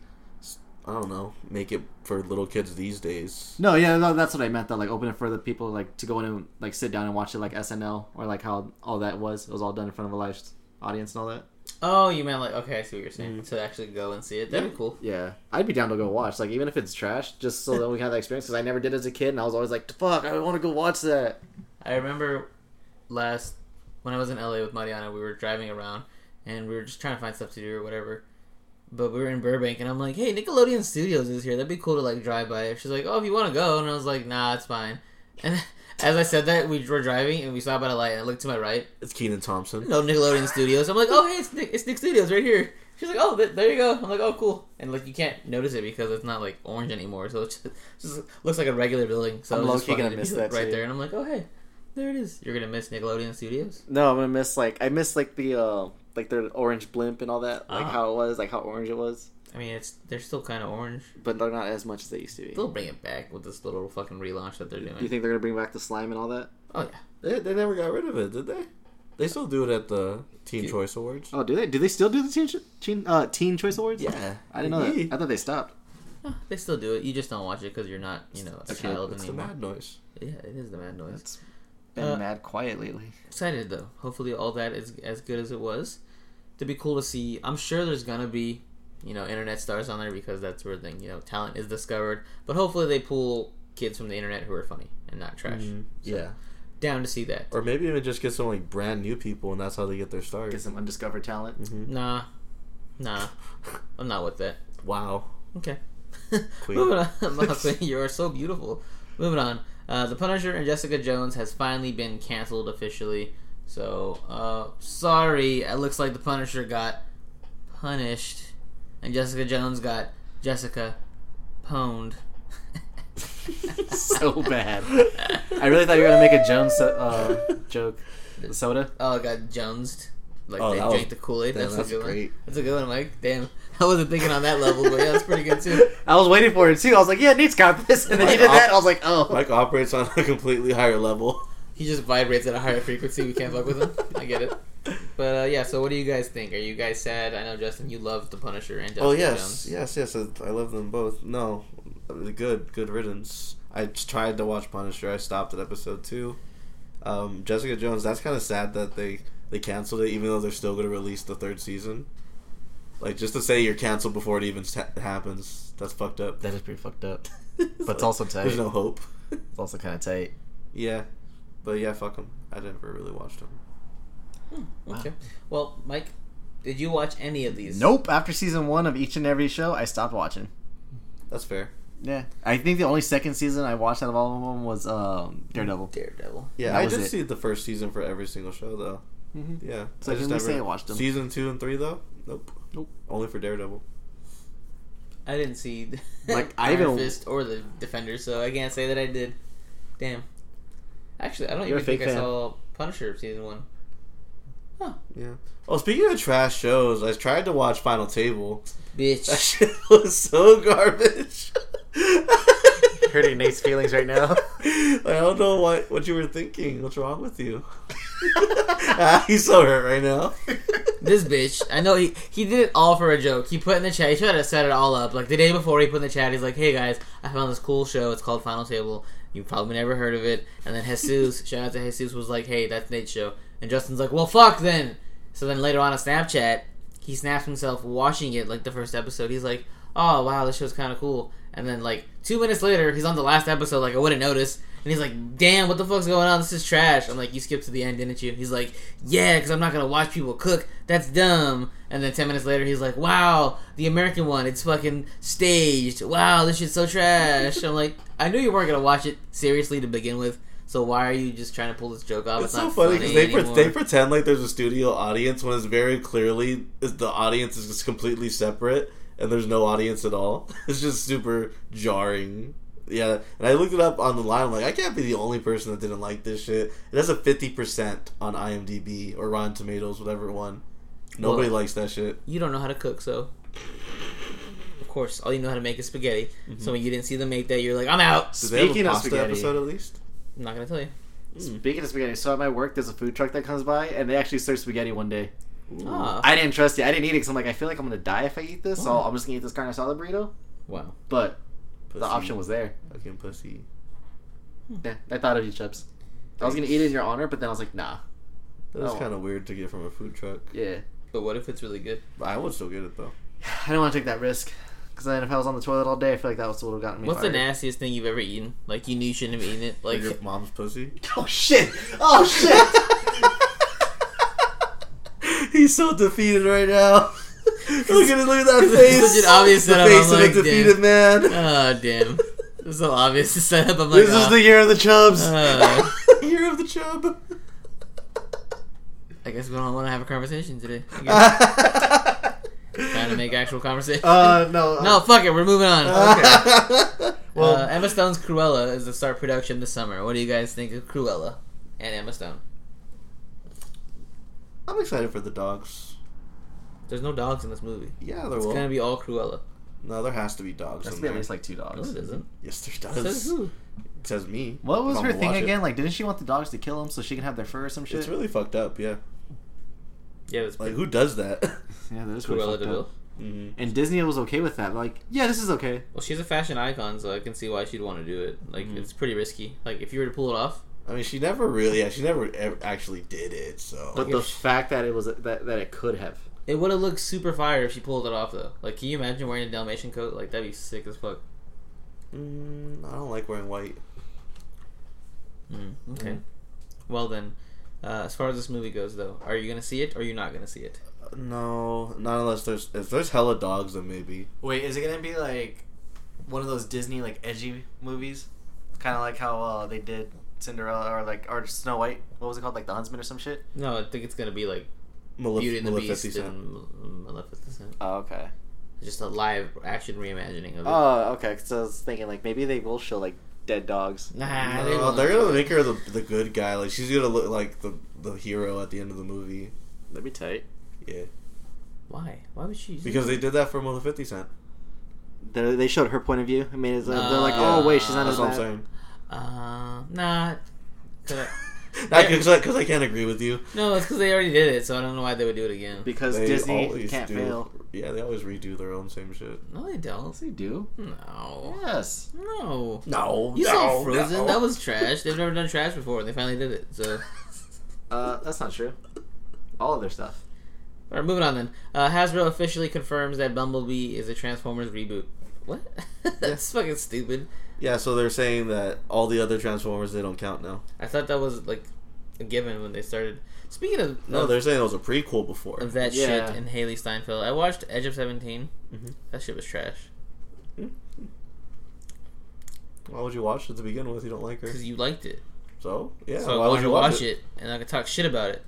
Speaker 3: I don't know, make it for little kids these days.
Speaker 2: No, yeah, no, that's what I meant. Though, like open it for the people like to go in and like sit down and watch it like SNL or like how all that was. It was all done in front of a live audience and all that.
Speaker 1: Oh, you meant like okay, I see what you're saying.
Speaker 3: Mhm.
Speaker 1: To actually go and see it, that'd be cool.
Speaker 2: Yeah, I'd be down to go watch. Like even if it's trash, just so that we can have that experience. Because I never did as a kid, and I was always like, "Fuck, I want to go watch that."
Speaker 1: I remember last when I was in LA with Mariana, we were driving around and we were just trying to find stuff to do or whatever. But we were in Burbank and I'm like, "Hey, Nickelodeon Studios is here. That'd be cool to like drive by." She's like, "Oh, if you want to go," and I was like, "Nah, it's fine." And as I said that, we were driving and we saw by the light and I looked to my right,
Speaker 3: It's Kenan Thompson.
Speaker 1: no Nickelodeon Studios. I'm like, "Oh, hey, it's Nick, it's Nick Studios right here." She's like, "Oh, th- there you go." I'm like, "Oh, cool." And like you can't notice it because it's not like orange anymore, so it just, just looks like a regular building. So
Speaker 2: I'm low-key gonna miss that,
Speaker 1: right
Speaker 2: too.
Speaker 1: there. And I'm like, "Oh, hey, there it is." You're gonna miss Nickelodeon Studios.
Speaker 2: No, I'm gonna miss like I miss like the uh like their orange blimp and all that, like
Speaker 1: Ah.
Speaker 2: how it was, like how orange it was.
Speaker 1: I mean, it's they're still kind of orange.
Speaker 2: But they're not as much as they used to be.
Speaker 1: They'll bring it back with this little fucking relaunch that they're doing.
Speaker 2: Do you think they're gonna bring back the slime and all that?
Speaker 1: oh yeah,
Speaker 3: They, they never got rid of it, did they? They still do it at the Teen
Speaker 1: Yeah.
Speaker 3: Choice Awards.
Speaker 2: Oh, do they? Do they still do the teen teen uh, teen choice awards?
Speaker 3: Yeah,
Speaker 2: I didn't know that. I thought they stopped.
Speaker 1: They still do it. You just don't watch it because you're not, you know, a
Speaker 3: It's,
Speaker 1: child
Speaker 3: the, it's the
Speaker 1: anymore.
Speaker 3: mad noise.
Speaker 1: Yeah, it is the mad noise.
Speaker 2: It's been
Speaker 1: Uh,
Speaker 2: mad quiet lately.
Speaker 1: Excited though. Hopefully, all that is as good as it was. To be cool to see. I'm sure there's gonna be, you know, internet stars on there because that's where thing, you know, talent is discovered. But hopefully, they pull kids from the internet who are funny and not trash. So,
Speaker 3: Yeah,
Speaker 1: down to see that.
Speaker 3: or maybe even just get some like brand new people, and that's how they get their
Speaker 2: start.
Speaker 3: Get
Speaker 2: some undiscovered talent.
Speaker 3: Mhm.
Speaker 1: Nah, nah, I'm not with that.
Speaker 3: Wow,
Speaker 1: Okay.
Speaker 3: Queen.
Speaker 1: Moving on. Mama Queen, you are so beautiful. Moving on. Uh, the Punisher and Jessica Jones has finally been canceled officially. So, uh, sorry. It looks like the Punisher got punished, and Jessica Jones got Jessica pwned.
Speaker 2: so bad. I really thought you were gonna make a Jones uh, joke. The soda.
Speaker 1: Oh, got Jonesed. Like
Speaker 3: Oh,
Speaker 1: they
Speaker 3: that was-
Speaker 1: drank the Kool Aid. That's,
Speaker 3: that's
Speaker 1: a good
Speaker 3: great.
Speaker 1: one. That's a good one, Mike. Damn, I wasn't thinking on that level, but yeah, that's pretty good too.
Speaker 2: I was waiting for it too. I was like, yeah, Nate's got this, and then he did that. I was like, oh.
Speaker 3: Mike operates on a completely higher level.
Speaker 1: He just vibrates at a higher frequency. We can't fuck with him. I get it. But uh, yeah, so what do you guys think? Are you guys sad? I know Justin, you love the Punisher and Jessica
Speaker 3: Oh yes,
Speaker 1: Jones.
Speaker 3: yes, yes. I I love them both. No, good, good riddance. I tried to watch Punisher. I stopped at episode two. Um, Jessica Jones. That's kind of sad that they they canceled it, even though they're still going to release the third season. Like just to say you're canceled before it even sta- happens. That's fucked up.
Speaker 2: That is pretty fucked up.
Speaker 3: It's
Speaker 2: But it's also tight.
Speaker 3: There's no hope.
Speaker 2: It's also kind of tight.
Speaker 3: yeah, but yeah, fuck them. I never really watched them.
Speaker 1: Okay. Well, Mike, did you watch any of these?
Speaker 2: Nope. After season one of each and every show, I stopped watching.
Speaker 3: That's fair.
Speaker 2: Yeah, I think the only second season I watched out of all of them was um, Daredevil.
Speaker 1: Daredevil.
Speaker 3: Yeah, I
Speaker 2: was
Speaker 3: did
Speaker 2: it.
Speaker 3: see the first season for every single show though.
Speaker 2: Mm-hmm.
Speaker 3: Yeah,
Speaker 2: So I can at least say I watched them.
Speaker 3: Season two and three though. Nope.
Speaker 2: Nope.
Speaker 3: Only for Daredevil.
Speaker 1: I didn't see
Speaker 2: Like, I
Speaker 1: Iron
Speaker 2: even-
Speaker 1: Fist or the Defender, so I can't say that I did. Damn. Actually, I don't
Speaker 2: You're
Speaker 1: even think
Speaker 2: fake
Speaker 1: I saw Punisher season one.
Speaker 3: Yeah. Oh, speaking of trash shows, I tried to watch Final Table.
Speaker 1: Bitch, that
Speaker 3: shit was so garbage.
Speaker 2: Hurting Nate's feelings right now.
Speaker 3: I don't know what what you were thinking. What's wrong with you? ah, he's so hurt right now.
Speaker 1: this bitch. I know he he did it all for a joke. He put in the chat. He tried to set it all up. Like the day before, he put in the chat. He's like, "Hey guys, I found this cool show. It's called Final Table. You probably never heard of it." And then Jesus, shout out to Jesus, was like, "Hey, that's Nate's show." And Justin's like, "Well, fuck then." So then later on a Snapchat, he snaps himself watching it like the first episode. He's like, "Oh wow, this show's kind of cool." And then like two minutes later, he's on the last episode. Like I wouldn't notice. And he's like, "Damn, what the fuck's going on? This is trash." I'm like, "You skipped to the end, didn't you?" He's like, "Yeah, because I'm not gonna watch people cook. That's dumb." And then ten minutes later, he's like, "Wow, the American one, it's fucking staged. Wow, this shit's so trash." I'm like, "I knew you weren't gonna watch it seriously to begin with." So why are you just trying to pull this joke off?
Speaker 3: It's, so
Speaker 1: not
Speaker 3: funny because they, pre- they pretend like there's a studio audience when it's very clearly the audience is just completely separate and there's no audience at all. It's just super jarring. Yeah, and I looked it up on the line. I'm like, I can't be the only person that didn't like this shit. It has a 50% on IMDb or Rotten Tomatoes, whatever one. Nobody
Speaker 1: Well-
Speaker 3: likes that shit.
Speaker 1: you don't know how to cook, so of course, all you know how to make is spaghetti. Mm-hmm. So when you didn't see them make that, you're like, I'm out.
Speaker 3: Did they have
Speaker 2: Speaking
Speaker 3: a
Speaker 2: of spaghetti-
Speaker 3: episode at least?
Speaker 1: I'm not gonna tell you.
Speaker 2: Speaking of spaghetti, so at my work, there's a food truck that comes by, and they actually serve spaghetti one day. I didn't trust it. I didn't eat it because I'm like, I feel like I'm gonna die if I eat this, so oh. I'm just gonna eat this carne asada burrito.
Speaker 1: wow.
Speaker 2: But
Speaker 3: Pussy.
Speaker 2: the option was there.
Speaker 3: Fucking pussy.
Speaker 2: Yeah, I thought of you, Chubbs. I was gonna eat it in your honor, but then I was like, nah.
Speaker 3: That was
Speaker 2: Oh.
Speaker 3: kind of weird to get from a food truck.
Speaker 2: Yeah,
Speaker 1: But what if it's really good?
Speaker 3: I would still get it though.
Speaker 2: I don't want to take that risk. Because then if I was on the toilet all day, I feel like that was what would have gotten me.
Speaker 1: What's the nastiest thing you've ever eaten? Like you knew you shouldn't have eaten it.
Speaker 3: Like
Speaker 1: Like
Speaker 3: your mom's pussy.
Speaker 2: Oh shit! Oh shit!
Speaker 3: He's so defeated right now. look at look at that face.
Speaker 1: Such an obvious
Speaker 3: the
Speaker 1: setup,
Speaker 3: face
Speaker 1: I'm
Speaker 3: of
Speaker 1: like,
Speaker 3: a defeated man.
Speaker 1: oh damn, it's so obvious to set up. I'm like,
Speaker 2: this is
Speaker 1: ah,
Speaker 2: the year of the chubs.
Speaker 1: uh,
Speaker 3: Year of the chub.
Speaker 1: I guess we don't want to have a conversation today. Trying to make actual conversation.
Speaker 2: uh, no.
Speaker 1: no, fuck it. We're moving on.
Speaker 2: Okay. Well,
Speaker 1: uh, Emma Stone's Cruella is to start production this summer. What do you guys think of Cruella and Emma Stone?
Speaker 3: I'm excited for the dogs.
Speaker 1: There's no dogs in this movie.
Speaker 3: Yeah, there
Speaker 1: It's
Speaker 3: will.
Speaker 1: gonna be all Cruella.
Speaker 3: No, there has to be dogs.
Speaker 2: That's
Speaker 3: in
Speaker 2: be at least like two
Speaker 1: No,
Speaker 2: dogs.
Speaker 1: it isn't.
Speaker 3: yes, there does.
Speaker 1: Says who?
Speaker 3: It says me.
Speaker 2: What was
Speaker 3: If I'm
Speaker 2: her
Speaker 3: gonna
Speaker 2: thing
Speaker 3: watch it.
Speaker 2: again? Like, didn't she want the dogs to kill them so she can have their fur or some shit?
Speaker 3: It's really fucked up. Yeah,
Speaker 1: Yeah, it's
Speaker 3: like who does that?
Speaker 2: yeah, that is really
Speaker 1: Cruella
Speaker 2: fucked
Speaker 1: de Vil.
Speaker 2: up.
Speaker 3: hmm
Speaker 2: And Disney was okay with that. Like, yeah, this is okay.
Speaker 1: Well, she's a fashion icon, so I can see why she'd want to do it. Like,
Speaker 3: Mhm.
Speaker 1: it's pretty risky. Like, if you were to pull it off,
Speaker 3: I mean, she never really. Yeah, she never ever actually did it. So
Speaker 2: But the fact that it was that that it could have.
Speaker 1: it would have looked super fire if she pulled it off, though. Like, can you imagine wearing a Dalmatian coat? Like, that'd be sick as fuck.
Speaker 3: mm, I don't like wearing white.
Speaker 1: Mm, okay.
Speaker 3: Mhm.
Speaker 1: Well then, uh, as far as this movie goes, though, are you gonna see it or are you not gonna see it?
Speaker 3: No, not unless there's if there's hella dogs, then maybe.
Speaker 2: Wait, is it gonna be like one of those Disney like edgy movies? Kind of like how uh, they did Cinderella or like or Snow White. What was it called? Like The Huntsman or some shit.
Speaker 1: No, I think it's gonna be like
Speaker 3: Malef-
Speaker 1: Beauty and the Beast and Maleficent.
Speaker 2: Oh, okay.
Speaker 1: Just a live action reimagining of it.
Speaker 2: Oh, okay. So I was thinking like maybe they will show like dead dogs.
Speaker 1: nah, they
Speaker 3: No,
Speaker 1: won't.
Speaker 3: they're gonna make her the the good guy. Like she's gonna look like the the hero at the end of the movie.
Speaker 2: That'd be tight.
Speaker 3: Yeah,
Speaker 1: Why? Why would she?
Speaker 3: because they did that for Maleficent.
Speaker 2: They, they showed her point of view. I mean, it's, they're like,
Speaker 1: Uh,
Speaker 2: oh wait, she's not
Speaker 3: That's
Speaker 2: as
Speaker 3: what I'm
Speaker 2: bad.
Speaker 3: saying.
Speaker 1: Uh, nah. 'Cause I-
Speaker 3: Not because I, 'cause I can't agree with you.
Speaker 1: no, it's because they already did it, so I don't know why they would do it again.
Speaker 2: Because
Speaker 3: They
Speaker 2: Disney
Speaker 3: always
Speaker 2: can't
Speaker 3: do-
Speaker 2: fail.
Speaker 3: Yeah, they always redo their own same shit.
Speaker 1: No, they don't.
Speaker 2: They do.
Speaker 1: No.
Speaker 2: Yes.
Speaker 1: No.
Speaker 3: No,
Speaker 1: You saw Frozen. That was trash. They've never done trash before, and they finally did it. So,
Speaker 2: Uh, that's not true. All of their stuff.
Speaker 1: all right, moving on then. Uh, Hasbro officially confirms that Bumblebee is a Transformers reboot. What? That's fucking stupid.
Speaker 3: Yeah, so they're saying that all the other Transformers they don't count now.
Speaker 1: I thought that was like a given when they started. Speaking of
Speaker 3: No,
Speaker 1: of,
Speaker 3: they're saying it was a prequel before.
Speaker 1: of that
Speaker 2: Yeah.
Speaker 1: shit in Hailee Steinfeld, I watched Edge of 17
Speaker 3: Mhm.
Speaker 1: That shit was trash.
Speaker 3: Why would you watch it to begin with? You don't like her.
Speaker 1: Because you liked it.
Speaker 3: So yeah,
Speaker 1: so
Speaker 3: why
Speaker 1: I
Speaker 3: would you watch,
Speaker 1: watch it? and I could talk shit about it.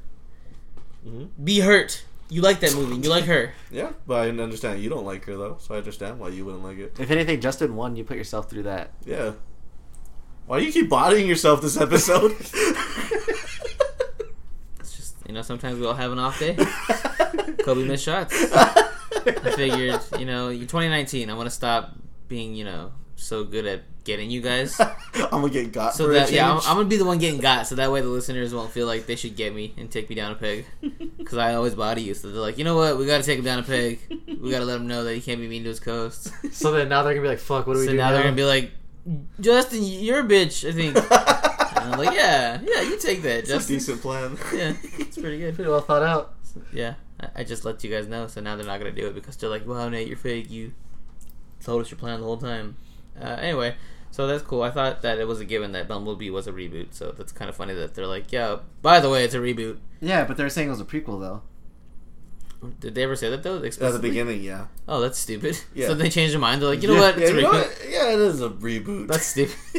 Speaker 3: Mhm.
Speaker 1: Be hurt. You like that movie. You like her.
Speaker 3: Yeah, but I understand you don't like her though, so I understand why you wouldn't like it.
Speaker 2: If anything, Justin won. You put yourself through that.
Speaker 3: Yeah. Why do you keep bodying yourself this episode?
Speaker 1: It's just you know sometimes we all have an off day. Kobe missed shots. I figured you know you 2019. I want to stop being you know so good at getting you guys.
Speaker 3: I'm gonna get got
Speaker 1: So
Speaker 3: for
Speaker 1: that
Speaker 3: a
Speaker 1: yeah, I'm. I'm gonna be the one getting got. So that way the listeners won't feel like they should get me and take me down a peg. Because I always body you. So they're like, you know what? We got to take him down a peg. We got to let him know that he can't be mean to his co-hosts.
Speaker 2: So then now they're gonna be like, "Fuck, what do we
Speaker 1: so
Speaker 2: do
Speaker 1: now
Speaker 2: now?"
Speaker 1: they're gonna be like, Justin, you're a bitch. I think. And I'm like, yeah, yeah, you take that,
Speaker 3: It's a
Speaker 1: Justin.
Speaker 3: decent plan.
Speaker 1: Yeah, it's pretty good.
Speaker 2: pretty well thought out.
Speaker 1: Yeah, I, I just let you guys know, so now they're not gonna do it because they're like, "Wow, Nate, you're fake. You told us your plan the whole time." Uh, anyway, So that's cool. I thought that it was a given that Bumblebee was a reboot. So that's kind of funny that they're like, yeah, by the way, it's a reboot.
Speaker 2: Yeah, but they're saying it was a prequel though.
Speaker 1: Did they ever say that though?
Speaker 3: At the beginning, yeah.
Speaker 1: Oh, that's stupid.
Speaker 3: Yeah.
Speaker 1: So they changed their mind. They're like, you know
Speaker 3: yeah,
Speaker 1: what?
Speaker 3: Yeah,
Speaker 1: It's a
Speaker 3: you know
Speaker 1: reboot.
Speaker 3: what? yeah, it is a reboot.
Speaker 1: That's stupid.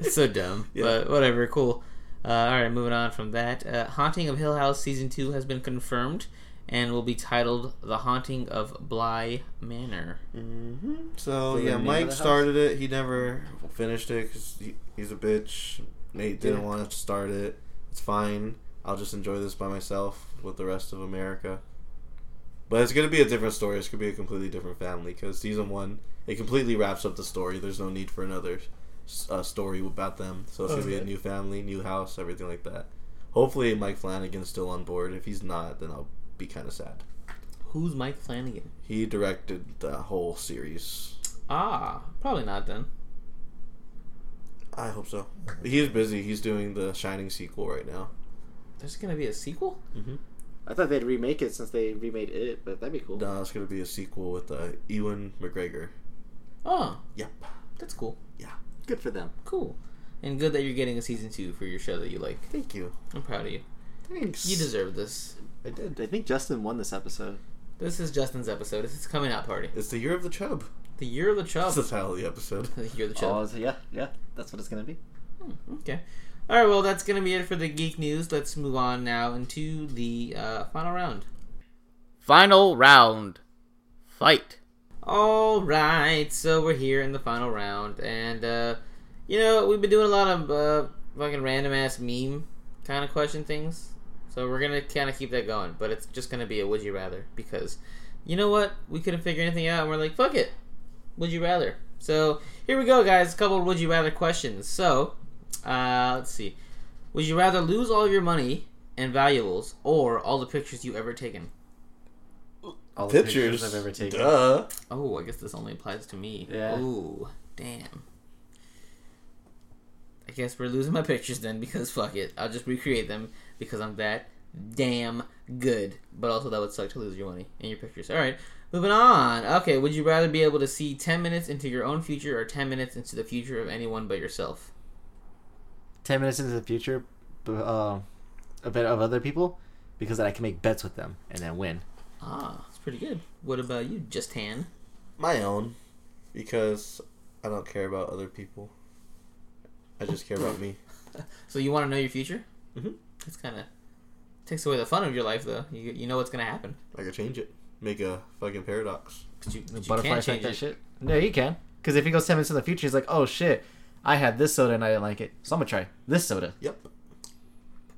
Speaker 1: it's so dumb.
Speaker 3: Yeah.
Speaker 1: But whatever, cool. Uh, all right, moving on from that. Uh, Haunting of Hill House season two has been confirmed and will be titled "The Haunting of Bly Manor."
Speaker 3: hmm So
Speaker 2: So
Speaker 3: yeah, Mike started it. He never finished it because he, he's a bitch. Nate didn't
Speaker 2: Yeah.
Speaker 3: want to start it. It's fine. I'll just enjoy this by myself with the rest of America. But it's gonna be a different story. It's gonna be a completely different family because season one it completely wraps up the story. There's no need for another uh, story about them. So it's gonna be a new family, new house, everything like that. Hopefully Mike Flanagan's still on board. If he's not, then I'll be kind of sad.
Speaker 1: Who's Mike Flanagan?
Speaker 3: He directed the whole series.
Speaker 1: Ah, probably not then.
Speaker 3: I hope so. He's busy. He's doing the Shining sequel right now.
Speaker 1: There's gonna be a sequel.
Speaker 3: Mm-hmm.
Speaker 2: I thought they'd remake it since they remade it, but that'd be cool.
Speaker 3: No, it's gonna be a sequel with uh, Ewan McGregor.
Speaker 1: Oh,
Speaker 3: Yep.
Speaker 1: that's cool.
Speaker 2: Yeah, good for them.
Speaker 1: Cool, and good that you're getting a season two for your show that you like.
Speaker 3: Thank you.
Speaker 1: I'm proud of you.
Speaker 3: Thanks.
Speaker 1: You deserve this.
Speaker 3: I did.
Speaker 2: I think Justin won this episode.
Speaker 1: This is Justin's episode. It's is coming out party.
Speaker 3: It's the year of the chub.
Speaker 1: The year of the chub.
Speaker 3: That's the title of the episode.
Speaker 1: the year of the chub.
Speaker 2: Oh, so yeah, yeah, that's what it's gonna be.
Speaker 1: Okay. All right. Well, that's gonna be it for the geek news. Let's move on now into the uh, final round. Final round. Fight. All right. So we're here in the final round, and uh, you know we've been doing a lot of uh, fucking random ass meme kind of question things. So we're gonna kind of keep that going, but it's just gonna be a would you rather because you know what we couldn't figure anything out, and we're like fuck it, would you rather. So here we go, guys. A couple of would you rather questions. So uh, let's see. Would you rather lose all of your money and valuables or all the pictures you've ever taken?
Speaker 2: All the
Speaker 3: Pictures.
Speaker 2: I've ever taken.
Speaker 3: Duh.
Speaker 1: Oh, I guess this only applies to me.
Speaker 2: Yeah.
Speaker 1: Ooh, damn. I guess we're losing my pictures then because fuck it. I'll just recreate them because I'm that damn good. But also that would suck to lose your money and your pictures. Alright, moving on. Okay, would you rather be able to see 10 minutes into your own future or 10 minutes into the future of anyone but yourself?
Speaker 2: Ten minutes into the future, uh, a bit of other people, because then I can make bets with them and then win.
Speaker 1: Ah, that's pretty good. What about you, Justin?
Speaker 3: My own, because I don't care about other people. I just care about me.
Speaker 1: So you want to know your future?
Speaker 3: Mhm.
Speaker 1: That's kind of takes away the fun of your life, though. You you know what's gonna happen.
Speaker 3: I could change it. Make a fucking paradox.
Speaker 1: But you, but you
Speaker 2: Butterfly
Speaker 1: can't change
Speaker 2: that
Speaker 1: it.
Speaker 2: shit. No, you can. Because if he goes ten minutes in the future, he's like, "Oh shit, I had this soda and I didn't like it, so I'm gonna try this soda."
Speaker 3: Yep.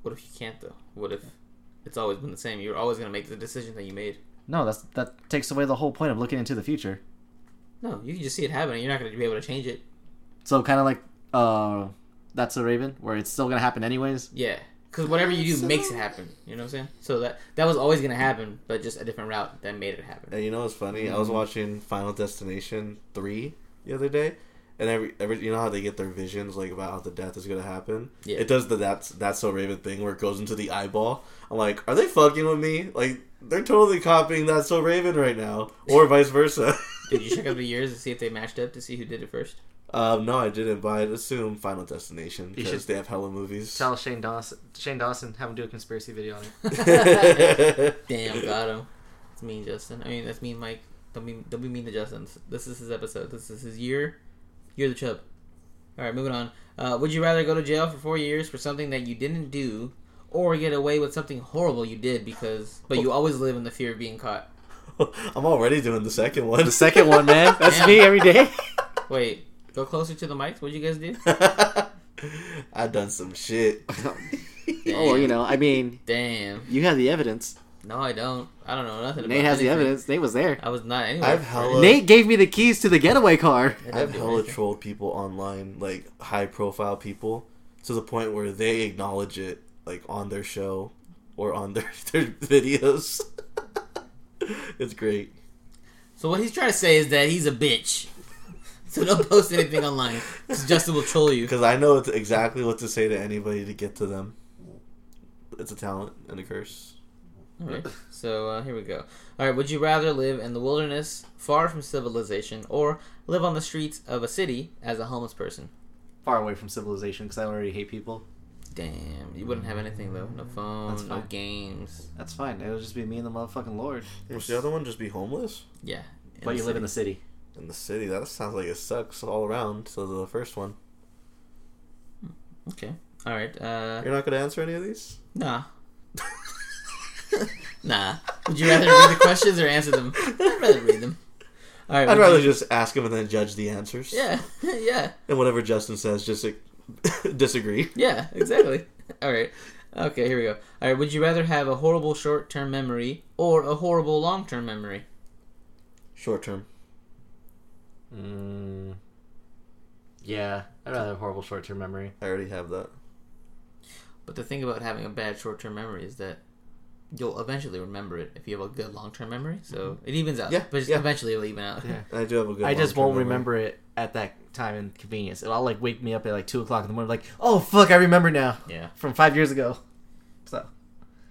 Speaker 1: What if you can't though? What if it's always been the same? You're always gonna make the decision that you made.
Speaker 2: No, that's that takes away the whole point of looking into the future.
Speaker 1: No, you can just see it happening. You're not gonna be able to change it.
Speaker 2: So kind of like, uh, that's a Raven, where it's still gonna happen anyways.
Speaker 1: Yeah, because whatever you do makes it happen. You know what I'm saying? So that that was always gonna happen, but just a different route that made it happen.
Speaker 3: And you know what's funny? I was mm-hmm. watching Final Destination three the other day, and every every you know how they get their visions like about how the death is gonna happen.
Speaker 1: Yeah.
Speaker 3: It does the that's that's so Raven thing where it goes into the eyeball. I'm like, are they fucking with me? Like they're totally copying that's so Raven right now, or vice versa.
Speaker 1: Did you check out the years to see if they matched up to see who did it first?
Speaker 3: Um, no, I didn't, but I'd assume Final Destination because they have hella movies.
Speaker 2: Tell Shane Dawson, Shane Dawson, have him do a conspiracy video on it.
Speaker 1: Damn, got him. That's mean, Justin. I mean, that's mean, Mike. Don't be don't be mean to Justin. This is his episode. This is his year. You're the chub. All right, moving on. Uh, would you rather go to jail for four years for something that you didn't do, or get away with something horrible you did because, but you always live in the fear of being caught?
Speaker 3: I'm already doing the second one.
Speaker 2: the second one, man, that's
Speaker 1: Damn.
Speaker 2: me every day.
Speaker 1: Wait, go closer to the mics. What'd you guys do?
Speaker 3: I done some shit.
Speaker 2: oh, you know, I mean,
Speaker 1: Damn.
Speaker 2: you have the evidence.
Speaker 1: No, I don't. I don't know nothing.
Speaker 2: Nate
Speaker 1: about
Speaker 2: has the evidence. Nate was there.
Speaker 1: I was not anywhere.
Speaker 3: I've hella-
Speaker 2: Nate gave me the keys to the getaway car.
Speaker 3: I've hella trolled people online, like high profile people, to the point where they acknowledge it, like on their show or on their, their videos. it's great.
Speaker 1: So what he's trying to say is that he's a bitch. So don't post anything online, because Justin will troll you.
Speaker 3: Because I know it's exactly what to say to anybody to get to them. It's a talent and a curse.
Speaker 1: All right. So uh, here we go. All right. Would you rather live in the wilderness, far from civilization, or live on the streets of a city as a homeless person?
Speaker 2: Far away from civilization because I already hate people.
Speaker 1: Damn, you wouldn't have anything though. No phone, no games.
Speaker 2: That's fine. It'll just be me and the motherfucking Lord.
Speaker 3: Was the other one just be homeless?
Speaker 1: Yeah.
Speaker 2: But you live in the
Speaker 1: city.
Speaker 3: In the city, that sounds like it sucks all around. So the first one,
Speaker 1: Okay. All right. Uh,
Speaker 3: you're not gonna answer any of these.
Speaker 1: nah. nah. Would you rather read the questions or answer them? I'd rather read them. All right.
Speaker 3: I'd rather
Speaker 1: you-
Speaker 3: just ask them and then judge the answers.
Speaker 1: Yeah. yeah.
Speaker 3: And whatever Justin says, just disagree.
Speaker 1: Yeah, exactly. All right. Okay, here we go. All right, would you rather have a horrible short-term memory or a horrible long-term memory?
Speaker 3: Short term.
Speaker 2: Mm. Yeah, I'd rather have horrible short term memory.
Speaker 3: I already have that.
Speaker 1: But the thing about having a bad short-term memory is that you'll eventually remember it if you have a good long-term memory. So it evens out.
Speaker 3: Yeah,
Speaker 1: but just
Speaker 3: yeah.
Speaker 1: eventually it'll even out.
Speaker 2: Yeah.
Speaker 3: I do have a good.
Speaker 2: I just won't
Speaker 3: memory.
Speaker 2: remember it at that time and convenience. It'll like wake me up at like two o'clock in the morning, like, oh fuck, I remember now
Speaker 1: Yeah.
Speaker 2: from five years ago.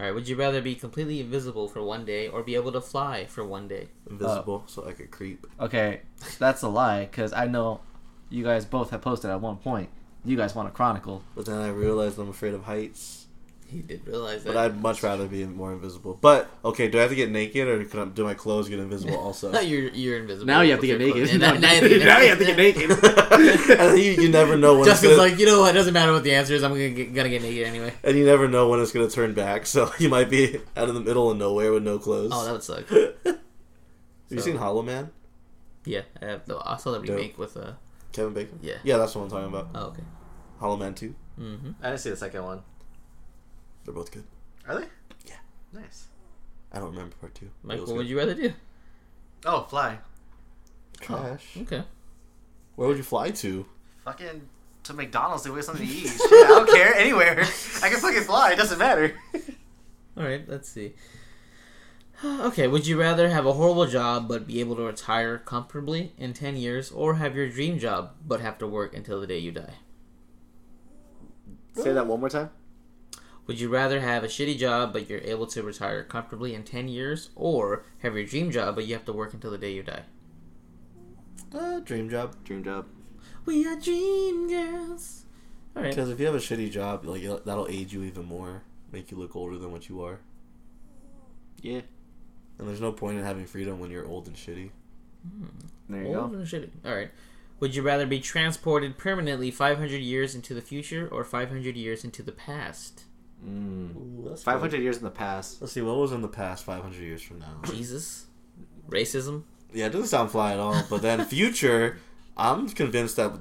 Speaker 2: So
Speaker 1: All right. Would you rather be completely invisible for one day or be able to fly for one day?
Speaker 3: invisible, so I could creep.
Speaker 2: okay, that's a lie because I know you guys both have posted at one point. You guys want a chronicle.
Speaker 3: But then I realized I'm afraid of heights.
Speaker 1: He did realize that.
Speaker 3: But I'd much rather be more invisible. But okay, do I have to get naked or can I, do my clothes get invisible also?
Speaker 1: you're you're invisible.
Speaker 2: Now you have to get naked.
Speaker 1: Now, now you have to get naked.
Speaker 3: and you, you never know when
Speaker 1: Justin's
Speaker 3: it's gonna,
Speaker 1: like, you know what? It doesn't matter what the answer is. I'm gonna get, gonna get naked anyway.
Speaker 3: and you never know when it's gonna turn back. So you might be out in the middle of nowhere with no clothes.
Speaker 1: Oh, that would suck.
Speaker 3: have you seen Hollow Man?
Speaker 1: Yeah, I, have the, I saw the
Speaker 3: Dope.
Speaker 1: remake with uh.
Speaker 3: Kevin Bacon?
Speaker 1: Yeah.
Speaker 3: Yeah, that's what I'm talking about.
Speaker 1: Oh, okay.
Speaker 3: Hollow Man 2.
Speaker 1: Mm-hmm.
Speaker 2: I didn't see the second one.
Speaker 3: They're both good.
Speaker 2: Are they?
Speaker 3: Yeah.
Speaker 2: Nice.
Speaker 3: I don't remember part 2.
Speaker 1: Mike, what
Speaker 3: good.
Speaker 1: would you rather do?
Speaker 2: Oh, fly.
Speaker 3: Trash.
Speaker 1: Oh, okay.
Speaker 3: Where would you fly to?
Speaker 2: Fucking to McDonald's to get something to eat. Shit, I don't care. Anywhere. I can fucking fly. It doesn't matter.
Speaker 1: All right. Let's see. Okay. Would you rather have a horrible job but be able to retire comfortably in ten years, or have your dream job but have to work until the day you die?
Speaker 2: Say that one more time.
Speaker 1: Would you rather have a shitty job but you're able to retire comfortably in ten years, or have your dream job but you have to work until the day you die?
Speaker 3: Uh, dream job.
Speaker 2: Dream job.
Speaker 1: We are dream girls. All right.
Speaker 3: Because if you have a shitty job, like that'll age you even more, make you look older than what you are.
Speaker 2: Yeah.
Speaker 3: And there's no point in having freedom when you're old and shitty.
Speaker 2: There you
Speaker 1: Old
Speaker 2: go.
Speaker 1: and shitty. All right. Would you rather be transported permanently 500 years into the future or 500 years into the past?
Speaker 2: Mm.
Speaker 3: Ooh, that's
Speaker 2: Five hundred years in the past.
Speaker 3: Let's see what was in the past 500 years from now.
Speaker 1: Jesus? Racism?
Speaker 3: Yeah, it doesn't sound fly at all. But then future, I'm convinced that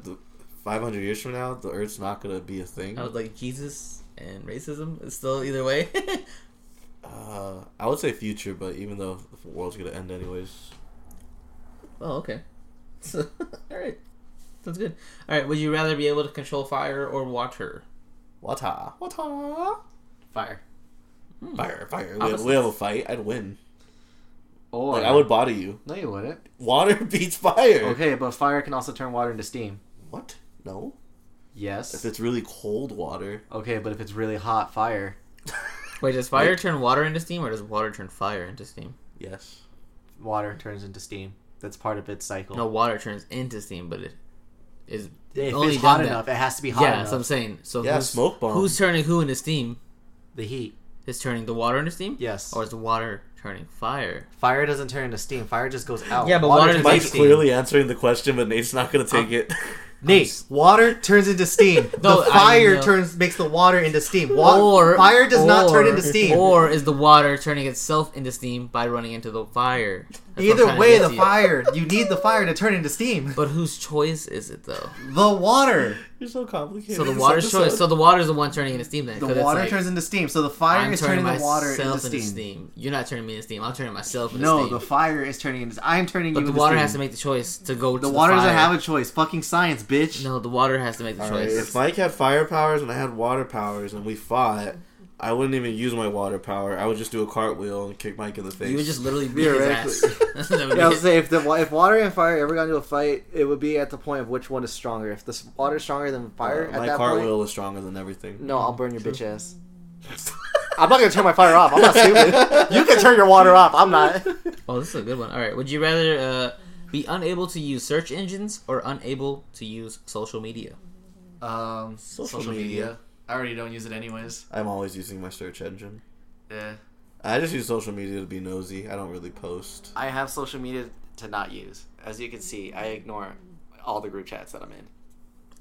Speaker 3: 500 years from now, the Earth's not gonna be a thing.
Speaker 1: I was like, Jesus and racism is still either way.
Speaker 3: Uh, I would say future, but even though the world's gonna end anyways,
Speaker 1: oh, okay. So, all right. Sounds good. All right. Would you rather be able to control fire or water?
Speaker 3: water, water,
Speaker 2: Fire. Hmm.
Speaker 3: fire, fire. We have, we have a fight. I'd win.
Speaker 2: Or
Speaker 3: Like I would body you.
Speaker 2: No, you wouldn't.
Speaker 3: Water beats fire.
Speaker 2: Okay, but fire can also turn water into steam.
Speaker 3: What? No.
Speaker 2: Yes.
Speaker 3: If it's really cold water,
Speaker 2: Okay, but if it's really hot fire,
Speaker 1: Wait, does fire turn water into steam or does water turn fire into steam?
Speaker 3: yes.
Speaker 2: water turns into steam. That's part of its cycle.
Speaker 1: No, water turns into steam, but it is
Speaker 2: if
Speaker 1: only
Speaker 2: it's hot
Speaker 1: done that-
Speaker 2: enough, it has to be hot
Speaker 1: Yeah,
Speaker 2: enough.
Speaker 1: so I'm saying. So
Speaker 3: Yeah,
Speaker 1: who's,
Speaker 3: smoke bomb.
Speaker 1: who's turning who into steam?
Speaker 2: The heat.
Speaker 1: Is turning the water into steam?
Speaker 2: Yes.
Speaker 1: Or is the water turning fire?
Speaker 2: Fire doesn't turn into steam. Fire just goes out.
Speaker 1: Yeah, but water
Speaker 2: turns
Speaker 3: Mike's
Speaker 2: steam.
Speaker 3: clearly answering the question, but Nate's not gonna take it.
Speaker 2: Nate, water turns into steam.
Speaker 1: No,
Speaker 2: the fire turns makes the water into steam. Wa-
Speaker 1: or
Speaker 2: fire does not turn into steam.
Speaker 1: Or is the water turning itself into steam by running into the fire? That's
Speaker 2: Either way, the
Speaker 1: to you.
Speaker 2: fire you need the fire to turn into steam.
Speaker 1: But whose choice is it though?
Speaker 2: The water,
Speaker 3: You're so complicated.
Speaker 1: So the
Speaker 3: this
Speaker 1: water's So the water's the one turning into steam then. 'cause
Speaker 2: the
Speaker 1: it's
Speaker 2: water
Speaker 1: like,
Speaker 2: turns into steam. So the fire
Speaker 1: I'm
Speaker 2: is
Speaker 1: turning
Speaker 2: turning the water
Speaker 1: myself
Speaker 2: into steam.
Speaker 1: You're not turning me into steam. I'm turning myself into
Speaker 2: No,
Speaker 1: steam.
Speaker 2: No, the fire is turning into. I'm turning
Speaker 1: but
Speaker 2: you
Speaker 1: the water
Speaker 2: steam.
Speaker 1: has to make the choice to go.
Speaker 2: The
Speaker 1: to
Speaker 2: water
Speaker 1: the
Speaker 2: doesn't have a choice. Fucking science, bitch.
Speaker 1: No, the water has to make the
Speaker 3: Alright,
Speaker 1: choice.
Speaker 3: if Mike had fire powers and I had water powers and we fought, I wouldn't even use my water power. I would just do a cartwheel and kick Mike in the face.
Speaker 1: you would just literally beat his ass. That's what that would
Speaker 2: Yeah, I
Speaker 1: be.
Speaker 2: was say if the if water and fire ever got into a fight, it would be at the point of which one is stronger. If the water is stronger than fire,
Speaker 3: Uh,
Speaker 2: at
Speaker 3: my
Speaker 2: that
Speaker 3: cartwheel
Speaker 2: point,
Speaker 3: is stronger than everything.
Speaker 2: no, I'll burn your bitch ass. I'm not gonna turn my fire off. I'm not stupid. You can turn your water off. I'm not.
Speaker 1: Oh, this is a good one. All right. Would you rather uh, be unable to use search engines or unable to use social media?
Speaker 2: Um,
Speaker 3: Social
Speaker 2: social,
Speaker 3: media.
Speaker 2: media. I already don't use it anyways.
Speaker 3: I'm always using my search engine.
Speaker 2: Yeah.
Speaker 3: I just use social media to be nosy. I don't really post.
Speaker 2: I have social media to not use. As you can see, I ignore all the group chats that I'm in.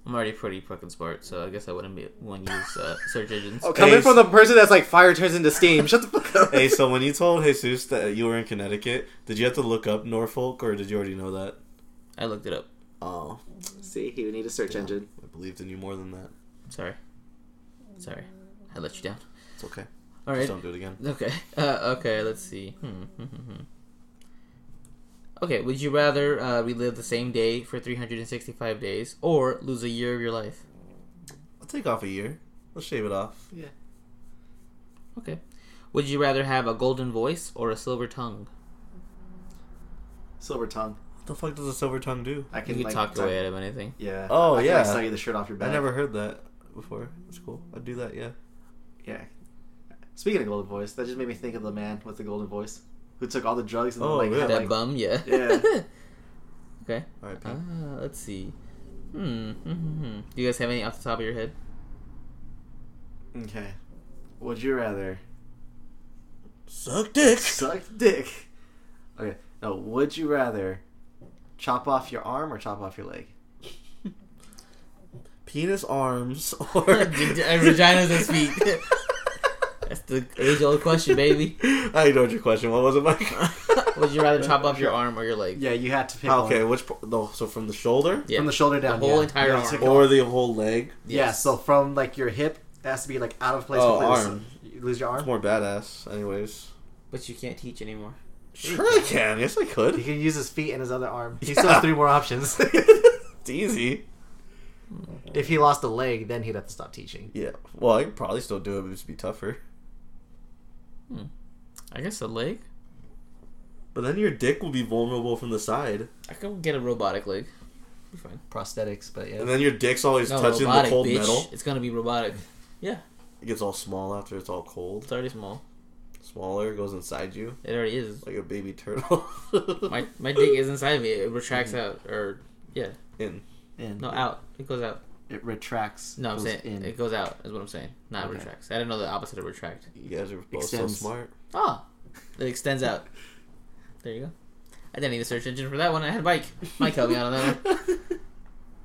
Speaker 1: I'm already pretty fucking smart, so I guess I wouldn't be one use uh, search engines.
Speaker 2: Oh, coming
Speaker 3: Hey,
Speaker 2: from the person that's like fire turns into steam. Shut the fuck up.
Speaker 3: hey, so when you told Jesus that you were in Connecticut, did you have to look up Norfolk or did you already know that?
Speaker 1: I looked it up.
Speaker 3: Oh,
Speaker 2: See, he would need a search engine.
Speaker 3: I believed in you more than that.
Speaker 1: Sorry. Sorry. I let you down.
Speaker 3: It's okay.
Speaker 1: All right.
Speaker 3: Just don't do it again.
Speaker 1: Okay. Uh, okay. Let's see. Hmm. hmm, hmm, hmm. Okay. Would you rather uh, relive the same day for 365 days or lose a year of your life?
Speaker 3: I'll take off a year. Let's shave it off. Yeah.
Speaker 1: Okay. Would you rather have a golden voice or a silver tongue?
Speaker 2: Silver tongue.
Speaker 3: What the fuck does a silver tongue do?
Speaker 2: I
Speaker 1: You
Speaker 2: can
Speaker 1: can
Speaker 2: like,
Speaker 1: talk your way out of anything.
Speaker 2: Yeah.
Speaker 3: Oh,
Speaker 2: I can,
Speaker 3: yeah.
Speaker 2: Like, sell you the shirt off your back.
Speaker 3: I never heard that before. It's cool. I'd do that, yeah.
Speaker 2: Yeah. Speaking of golden voice, that just made me think of the man with the golden voice who took all the drugs and
Speaker 3: Oh,
Speaker 2: then, like,
Speaker 3: really?
Speaker 2: had,
Speaker 1: That
Speaker 2: like
Speaker 1: bum, yeah.
Speaker 2: Yeah.
Speaker 1: okay.
Speaker 3: Alright,
Speaker 1: Uh, let's see. Hmm. hmm, hmm, hmm. Do you guys have any off the top of your head?
Speaker 2: Okay. Would you rather
Speaker 3: Suck dick.
Speaker 2: suck dick? Okay. No. Would you rather chop off your arm or chop off your leg?
Speaker 3: Penis arms or
Speaker 1: Vaginas and feet. That's the age old question, baby.
Speaker 3: I ignored your question. What was it, Mike?
Speaker 1: Would you rather chop off your arm or your leg?
Speaker 2: Yeah, you had to pick
Speaker 3: okay,
Speaker 2: one.
Speaker 3: which part? No, so from the shoulder
Speaker 1: Yeah.
Speaker 2: From the shoulder down.
Speaker 1: The whole
Speaker 2: yeah.
Speaker 1: entire
Speaker 2: You
Speaker 1: arm.
Speaker 2: have to pick
Speaker 3: or the whole leg?
Speaker 2: Yeah, so from like your hip it has to be like out of place.
Speaker 3: Oh, arm.
Speaker 2: You lose your
Speaker 3: It's
Speaker 2: arm.
Speaker 3: more badass, anyways.
Speaker 1: But you can't teach anymore.
Speaker 3: Sure, I can. Yes, I could.
Speaker 2: He
Speaker 3: could.
Speaker 2: can use his feet and his other arm. He
Speaker 3: Yeah.
Speaker 2: still has three more options.
Speaker 3: It's easy.
Speaker 2: If he lost a leg, then he'd have to stop teaching.
Speaker 3: Yeah. Well, I could probably still do it, but it'd just be tougher. Hmm.
Speaker 1: I guess a leg.
Speaker 3: But then your dick will be vulnerable from the side,
Speaker 1: I could get a robotic leg. Be fine.
Speaker 2: Prosthetics, but yeah.
Speaker 3: and then your dick's always
Speaker 1: No,
Speaker 3: touching the
Speaker 1: robotic,
Speaker 3: cold
Speaker 1: bitch.
Speaker 3: metal.
Speaker 1: It's gonna be robotic.
Speaker 3: Yeah, It gets all small after it's all cold.
Speaker 1: It's already small.
Speaker 3: Smaller, goes inside you
Speaker 1: It already is.
Speaker 3: like a baby turtle.
Speaker 1: My my dick is inside me. It retracts mm-hmm. out, or yeah,
Speaker 3: in.
Speaker 2: In.
Speaker 1: no out. It goes out.
Speaker 2: It retracts.
Speaker 1: No, I'm
Speaker 2: goes
Speaker 1: saying
Speaker 2: in.
Speaker 1: it goes out. Is what I'm saying. Not
Speaker 2: Okay.
Speaker 1: retracts. I didn't know the opposite of retract.
Speaker 3: You guys are both
Speaker 2: Extends.
Speaker 3: so smart.
Speaker 1: Ah, it extends out. There you go. I didn't need a search engine for that one. I had Mike. Mike helped me out on that one.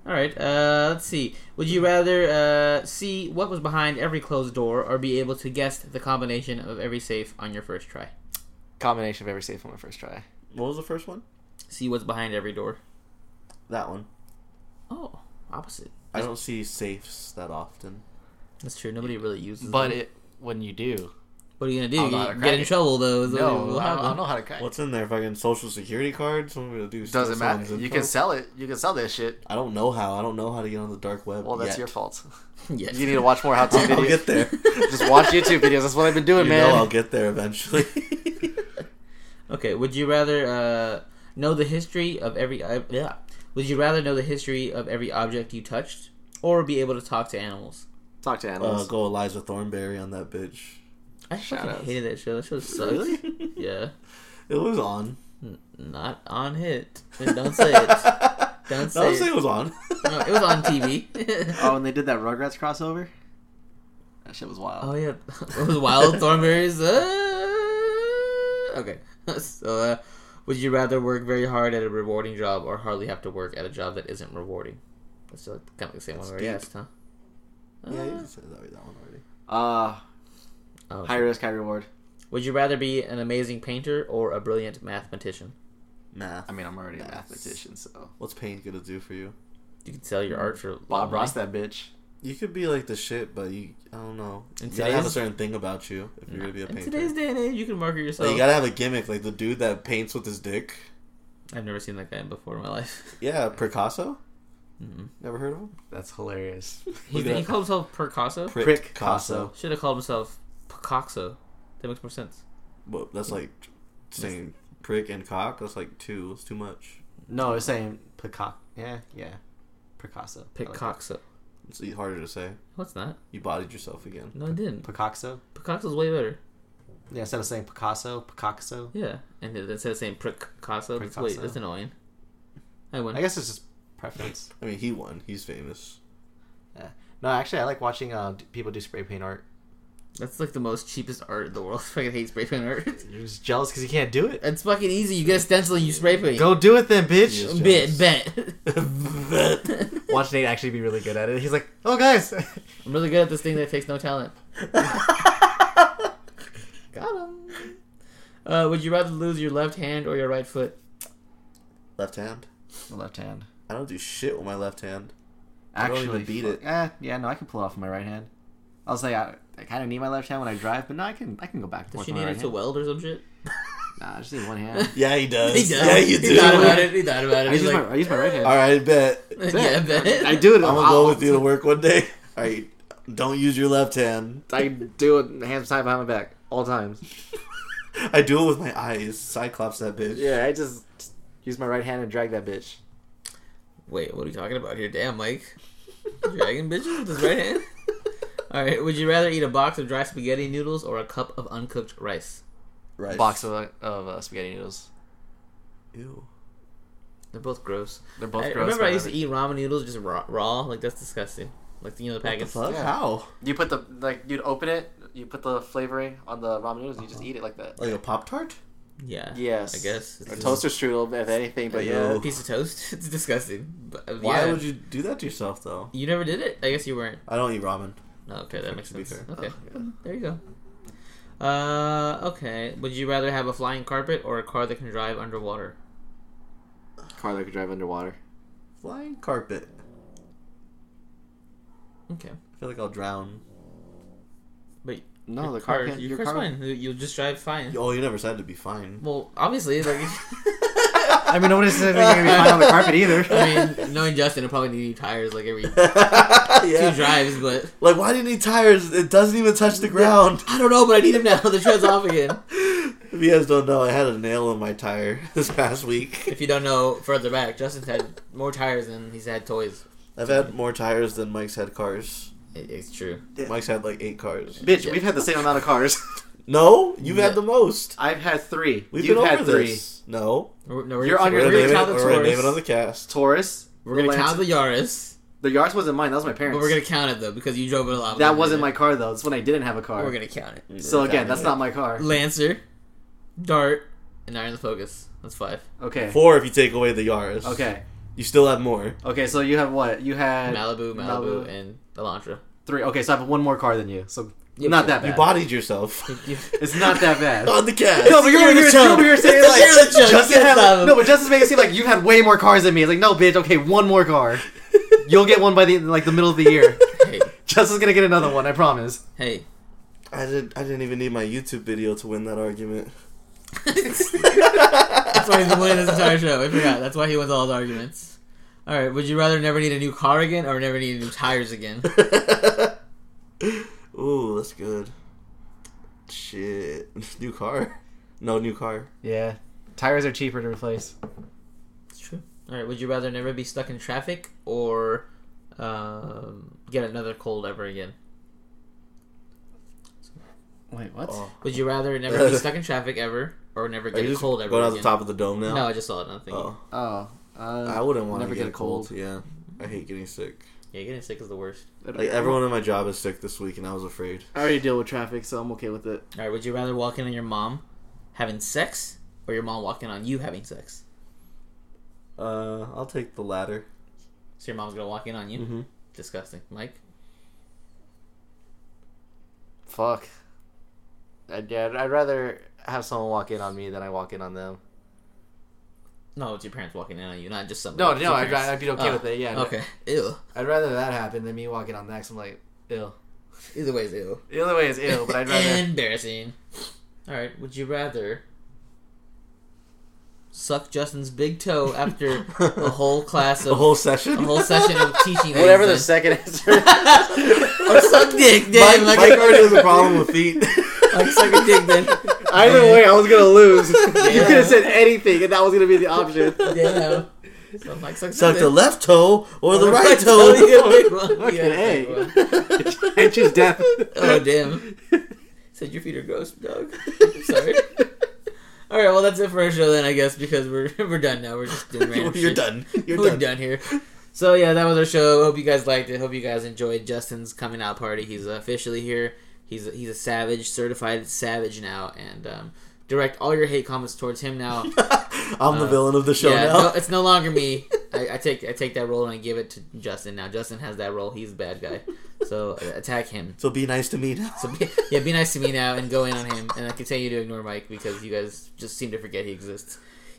Speaker 1: All right. Uh, let's see. Would you rather uh, see what was behind every closed door, or be able to guess the combination of every safe on your first try?
Speaker 2: Combination of every safe on my first try.
Speaker 3: What was the first one?
Speaker 1: See what's behind every door.
Speaker 3: That one.
Speaker 1: Oh, opposite.
Speaker 3: I don't see safes that often.
Speaker 1: That's true. Nobody really uses. Them.
Speaker 2: But
Speaker 1: them.
Speaker 2: it when you do,
Speaker 1: what are you gonna do?
Speaker 2: I don't know
Speaker 1: You get in
Speaker 2: it.
Speaker 1: trouble though.
Speaker 2: no, I, don't, I don't know how to crack.
Speaker 3: What's in there? Fucking social security cards? What am I gonna do?
Speaker 2: Doesn't matter. You
Speaker 3: info?
Speaker 2: can sell it. You can sell this shit.
Speaker 3: I don't know how. I don't know how to get on the dark web.
Speaker 2: Well, that's
Speaker 3: yet.
Speaker 2: your fault.
Speaker 1: yes.
Speaker 2: You need to watch more how to videos.
Speaker 3: I'll get there.
Speaker 2: Just watch YouTube videos. That's what I've been doing,
Speaker 3: you
Speaker 2: man.
Speaker 3: know I'll get there eventually.
Speaker 1: Okay, would you rather uh, know the history of every uh, yeah? Would you rather know the history of every object you touched, or be able to talk to animals?
Speaker 2: Talk to animals.
Speaker 3: uh,
Speaker 2: animals.
Speaker 3: go Eliza Thornberry on that bitch.
Speaker 1: I fucking
Speaker 2: Shoutouts.
Speaker 1: hated that show. That show sucked.
Speaker 3: Really?
Speaker 1: Yeah,
Speaker 3: It was on.
Speaker 1: N- not on hit. And don't say it. Don't say
Speaker 3: No, I'll
Speaker 1: it.
Speaker 3: it was on.
Speaker 1: No, it was on TV.
Speaker 2: oh, and they did that Rugrats crossover. That shit was wild.
Speaker 1: oh yeah, it was Wild Thornberrys. Uh... Okay, so uh, would you rather work very hard at a rewarding job, or hardly have to work at a job that isn't rewarding? That's kind of the same
Speaker 3: That's
Speaker 1: one we already
Speaker 3: deep.
Speaker 1: asked, huh?
Speaker 3: yeah, you
Speaker 1: Uh,
Speaker 3: just said that, that one already.
Speaker 2: Uh,
Speaker 1: oh,
Speaker 2: high risk, high reward.
Speaker 1: Would you rather be an amazing painter or a brilliant mathematician?
Speaker 3: Math.
Speaker 2: I mean, I'm already a mathematician, so
Speaker 3: What's paint gonna do for you?
Speaker 1: You can sell your art for
Speaker 2: Bob. Ross that bitch.
Speaker 3: You could be like the shit, but you I don't know.
Speaker 1: In
Speaker 3: you gotta have a certain thing about you if you're gonna be a painter.
Speaker 1: In
Speaker 3: painter.
Speaker 1: today's day and age, you can market yourself.
Speaker 3: Like, you gotta have a gimmick, like the dude that paints with his dick.
Speaker 1: I've never seen that guy before in my life.
Speaker 3: Yeah, Picasso.
Speaker 1: Mm-mm.
Speaker 3: Never heard of him?
Speaker 2: That's hilarious.
Speaker 1: He,
Speaker 3: Look
Speaker 1: he called himself Picasso.
Speaker 2: Prick
Speaker 3: Picasso.
Speaker 1: Should have called himself Picasso. That makes more sense.
Speaker 3: Well, that's like saying prick and cock. That's like two. It's too much.
Speaker 2: No, it's saying Picasso. Yeah, yeah. Picasso. I like.
Speaker 1: Picasso.
Speaker 3: It's harder to say.
Speaker 1: What's not?
Speaker 3: You bodied yourself again.
Speaker 1: No, I didn't.
Speaker 2: Picasso.
Speaker 1: Picasso's way better.
Speaker 2: Yeah, instead of saying Picasso, Picasso.
Speaker 1: Yeah, and instead of saying Picasso, that's, wait,
Speaker 2: Picasso.
Speaker 1: that's annoying. I win.
Speaker 2: I guess it's just preference.
Speaker 3: I mean, he won. He's famous. Yeah.
Speaker 2: No, actually, I like watching uh, d- people do spray paint art.
Speaker 1: That's like the most cheapest art in the world. I fucking hate spray paint art.
Speaker 2: You're just jealous because you can't do it.
Speaker 1: it's fucking easy. You get a stencil and you spray paint.
Speaker 2: Go do it then, bitch.
Speaker 3: Yes.
Speaker 1: Bet, bet.
Speaker 2: Watch Nate actually be really good at it. He's like, oh guys,
Speaker 1: I'm really good at this thing that takes no talent. Got him. Uh, would you rather lose your left hand or your right foot?
Speaker 3: Left hand.
Speaker 2: left hand.
Speaker 3: I don't do shit with my left hand. I don't
Speaker 2: Actually,
Speaker 3: even beat
Speaker 2: fuck-
Speaker 3: it.
Speaker 2: Eh, yeah, no, I can pull it off with my right hand. I'll say I, I kind of need my left hand when I drive, but no, I can I can go back and
Speaker 1: Does
Speaker 2: forth
Speaker 1: she
Speaker 2: with
Speaker 1: need
Speaker 2: my
Speaker 1: it
Speaker 2: right
Speaker 1: to
Speaker 2: hand.
Speaker 1: weld or some shit?
Speaker 2: Nah, I just need one hand.
Speaker 3: Yeah, he does.
Speaker 1: He does.
Speaker 3: Yeah, you
Speaker 1: He
Speaker 3: do.
Speaker 1: thought about it. He thought about it.
Speaker 2: I
Speaker 1: He's
Speaker 2: use,
Speaker 1: like,
Speaker 2: my, I use my right hand.
Speaker 3: All right, bet.
Speaker 1: yeah, bet.
Speaker 2: I do it.
Speaker 3: I'm gonna go with you to work one day. All right, don't use your left hand.
Speaker 2: I do it hands tied behind my back all times.
Speaker 3: I do it with my eyes. Cyclops that bitch.
Speaker 2: Yeah, I just use my right hand and drag that bitch.
Speaker 1: Wait, what are you talking about here? Damn, Mike. Dragon bitches with his right hand? Alright, would you rather eat a box of dry spaghetti noodles or a cup of uncooked rice?
Speaker 3: Right.
Speaker 2: Box of, of uh, spaghetti noodles.
Speaker 3: Ew.
Speaker 1: They're both gross.
Speaker 2: They're both
Speaker 1: I
Speaker 2: gross.
Speaker 1: remember I used to eat ramen noodles just raw, raw. Like, that's disgusting. Like, you know, the
Speaker 3: What the fuck?
Speaker 2: Yeah.
Speaker 3: How?
Speaker 2: You put the like you'd open it, you put the flavoring on the ramen noodles, and you just eat it like that.
Speaker 3: Like a pop tart?
Speaker 1: Yeah.
Speaker 2: Yes,
Speaker 1: I guess.
Speaker 2: Or
Speaker 1: It's
Speaker 2: toaster strudel, if anything. But
Speaker 3: Ew.
Speaker 2: yeah,
Speaker 1: a piece of toast. It's disgusting. But,
Speaker 3: Why
Speaker 1: yeah.
Speaker 3: would you do that to yourself though?
Speaker 1: You never did it? I guess you weren't.
Speaker 3: I don't eat ramen.
Speaker 1: No, okay, that makes
Speaker 3: To be
Speaker 1: sense.
Speaker 3: fair.
Speaker 1: Okay,
Speaker 2: Oh, yeah.
Speaker 1: there you go. Uh, okay. Would you rather have a flying carpet or a car that can drive underwater?
Speaker 2: car that can drive underwater.
Speaker 3: Flying carpet.
Speaker 1: Okay.
Speaker 3: I feel like I'll drown.
Speaker 1: But
Speaker 2: No,
Speaker 1: your
Speaker 2: the car
Speaker 1: car,
Speaker 2: can't-
Speaker 1: your
Speaker 2: your
Speaker 1: car's
Speaker 2: car-
Speaker 1: fine. You'll just drive fine.
Speaker 3: Oh, you never said to be fine.
Speaker 1: Well, obviously, like,
Speaker 2: I mean, nobody gonna be fine on the carpet either.
Speaker 1: I mean, knowing Justin, he'll probably need new tires like every two drives, but
Speaker 3: Like, why do you need tires? It doesn't even touch the ground.
Speaker 1: I don't know, but I need him now. The tread's off again.
Speaker 3: If you guys don't know, I had a nail in my tire this past week.
Speaker 1: If you don't know further back, Justin's had more tires than he's had toys.
Speaker 3: I've had more tires than Mike's had cars.
Speaker 1: It, it's true.
Speaker 3: Mike's had like eight cars.
Speaker 2: Bitch, we've had the same amount of cars.
Speaker 3: No, you've
Speaker 1: Yeah.
Speaker 3: had the most.
Speaker 2: I've had three.
Speaker 3: We've
Speaker 2: You've
Speaker 3: been
Speaker 2: had
Speaker 3: over
Speaker 2: three.
Speaker 3: this. No,
Speaker 1: We're, no, we're
Speaker 2: You're on
Speaker 3: we're
Speaker 2: your-
Speaker 1: we're
Speaker 3: gonna,
Speaker 1: gonna
Speaker 3: name it,
Speaker 1: count the
Speaker 3: we're gonna name it
Speaker 1: Taurus.
Speaker 3: on the cast.
Speaker 2: Taurus.
Speaker 1: We're gonna count the Yaris,
Speaker 2: The Yaris wasn't mine. That was my parents.
Speaker 1: but we're gonna count it though because you drove it a lot.
Speaker 2: That wasn't my car though. It's when I didn't have a car.
Speaker 1: We're gonna count it.
Speaker 2: so again, that's not my car.
Speaker 1: Lancer, Dart, and Iron the Focus. That's five.
Speaker 2: Okay.
Speaker 3: Four if you take away the Yaris.
Speaker 2: Okay.
Speaker 3: You still have more.
Speaker 2: Okay. So you have what? You had
Speaker 1: Malibu, Malibu,
Speaker 2: Malibu.
Speaker 1: and Elantra.
Speaker 2: three. Okay, so I have one more car than you. So
Speaker 1: Yeah,
Speaker 2: not that bad.
Speaker 3: You bodied yourself
Speaker 2: It's not that bad.
Speaker 3: on the cast.
Speaker 2: No, but you're,
Speaker 1: You're
Speaker 2: over
Speaker 1: the
Speaker 2: you're over here saying like
Speaker 1: You're the chump.
Speaker 2: Justin
Speaker 1: You
Speaker 2: had,
Speaker 1: can't stop him.
Speaker 2: no, but Justin's making it seem like you had way more cars than me. It's like no, bitch. Okay, one more car. You'll get one by the like the middle of the year.
Speaker 1: Hey,
Speaker 2: Justin's gonna get another one. I promise.
Speaker 1: hey.
Speaker 3: I didn't. I didn't even need my YouTube video to win that argument.
Speaker 1: That's why he's been winning this entire show. I forgot. That's why he wins all the arguments. All right. Would you rather never need a new car again or never need new tires again?
Speaker 3: Ooh, that's good. Shit. New car? No, new car.
Speaker 2: Yeah, tires are cheaper to replace.
Speaker 1: It's true. All right. Would you rather never be stuck in traffic or um, get another cold ever again?
Speaker 2: Wait, what?
Speaker 3: Oh.
Speaker 1: Would you rather never be stuck in traffic ever or never
Speaker 3: Are
Speaker 1: get
Speaker 3: you
Speaker 1: a
Speaker 3: just
Speaker 1: cold ever
Speaker 3: going out
Speaker 1: again?
Speaker 3: the top of the dome now?
Speaker 1: No, I just saw it. Nothing.
Speaker 3: Oh.
Speaker 2: Oh, uh,
Speaker 3: I wouldn't want to
Speaker 2: never
Speaker 3: get,
Speaker 2: get a cold.
Speaker 3: Yeah. I hate getting sick.
Speaker 1: Yeah, getting sick is the worst.
Speaker 3: Like everyone in my job is sick this week, and I was afraid.
Speaker 2: I already deal with traffic, so I'm okay with it.
Speaker 1: All right. Would you rather walk in on your mom having sex or your mom walking on you having sex?
Speaker 3: Uh, I'll take the latter.
Speaker 1: So your mom's gonna walk in on you.
Speaker 3: Mm-hmm.
Speaker 1: Disgusting, Mike.
Speaker 2: Fuck. I'd, yeah, I'd rather have someone walk in on me than I walk in on them.
Speaker 1: No, it's your parents walking in on you, not just somebody.
Speaker 2: No, no, I'd. I'd be okay
Speaker 1: Oh,
Speaker 2: with it. Yeah.
Speaker 1: Okay. Ew.
Speaker 2: I'd rather that happen than me walking on next. I'm like, ew.
Speaker 1: Either way is ill.
Speaker 2: The other way is ill, but I'd rather.
Speaker 1: Embarrassing. All right. Would you rather suck Justin's big toe after a whole class
Speaker 3: The
Speaker 1: of
Speaker 3: whole session.
Speaker 1: a whole session of teaching?
Speaker 2: Whatever the second answer.
Speaker 1: or suck dick,
Speaker 3: Mike,
Speaker 1: damn. like,
Speaker 3: Mike already has a problem with feet.
Speaker 1: like suck a dick, then.
Speaker 2: Either way, I was gonna lose. you could have said anything, and that was gonna be the option.
Speaker 1: Damn. So Mike sucks
Speaker 3: Suck
Speaker 1: at
Speaker 3: the left toe or the
Speaker 1: Or
Speaker 3: right
Speaker 1: You
Speaker 3: toe.
Speaker 1: gotta pick one. You
Speaker 2: Fucking
Speaker 1: gotta pick one.
Speaker 2: A. I death.
Speaker 1: Oh damn! Said your feet are gross, dog. Sorry. All right, well that's it for our show then, I guess, because we're we're done now. We're just doing random
Speaker 3: You're
Speaker 1: shit.
Speaker 3: done. You're
Speaker 1: we're
Speaker 3: done.
Speaker 1: done. here. So yeah, that was our show. Hope you guys liked it. Hope you guys enjoyed Justin's coming out party. He's officially here. He's a, he's a savage, certified savage now, and um, direct all your hate comments towards him now.
Speaker 3: I'm the
Speaker 1: Uh,
Speaker 3: villain of the show
Speaker 1: yeah,
Speaker 3: now.
Speaker 1: no, it's no longer me. I, I take I take that role and I give it to Justin now. Justin has that role. He's the bad guy. So uh, attack him.
Speaker 3: so be nice to me now.
Speaker 1: So be, yeah, be nice to me now and go in on him, and I continue to ignore Mike because you guys just seem to forget he exists.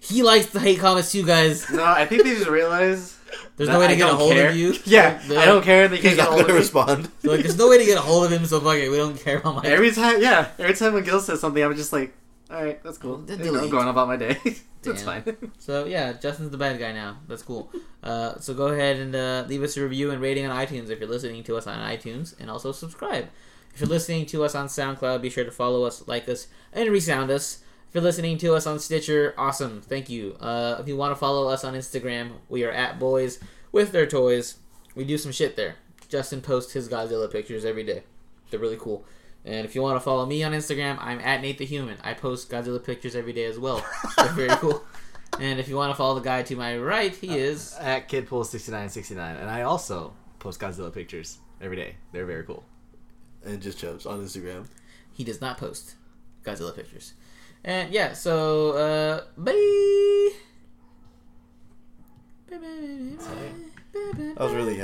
Speaker 1: He likes the hate comments too, guys.
Speaker 2: No, I think they just realize.
Speaker 1: There's no way to
Speaker 2: I
Speaker 1: get a hold
Speaker 2: care.
Speaker 1: of you.
Speaker 2: Yeah,
Speaker 1: They're
Speaker 2: I don't
Speaker 1: like-
Speaker 2: care. They
Speaker 3: He's
Speaker 2: can't get
Speaker 3: not
Speaker 2: hold
Speaker 3: gonna
Speaker 2: me.
Speaker 3: respond.
Speaker 1: they're like, there's no way to get a hold of him, so fuck it. We don't care about Mike.
Speaker 2: Every time, yeah, every time when Gil says something, I'm just like, all right, that's cool.
Speaker 1: Then
Speaker 2: You know, I'm
Speaker 1: delete.
Speaker 2: going about my day. that's
Speaker 1: Damn.
Speaker 2: fine.
Speaker 1: So yeah, Justin's the bad guy now. That's cool. Uh, so go ahead and uh, leave us a review and rating on iTunes if you're listening to us on iTunes, and also subscribe. If you're listening to us on SoundCloud, be sure to follow us, like us, and resound us. If you're listening to us on Stitcher, awesome, thank you. Uh, if you want to follow us on Instagram, we are at Boys with Their Toys. We do some shit there. Justin posts his Godzilla pictures every day. They're really cool. And if you want to follow me on Instagram, I'm at Nate the Human. I post Godzilla pictures every day as well. They're very cool. And if you want to follow the guy to my right, he is.
Speaker 2: At Kidpool6969, and I also post Godzilla pictures every day. They're very cool.
Speaker 3: And just chubs on Instagram.
Speaker 1: He does not post Godzilla pictures. And yeah, so uh, bye.
Speaker 3: I was really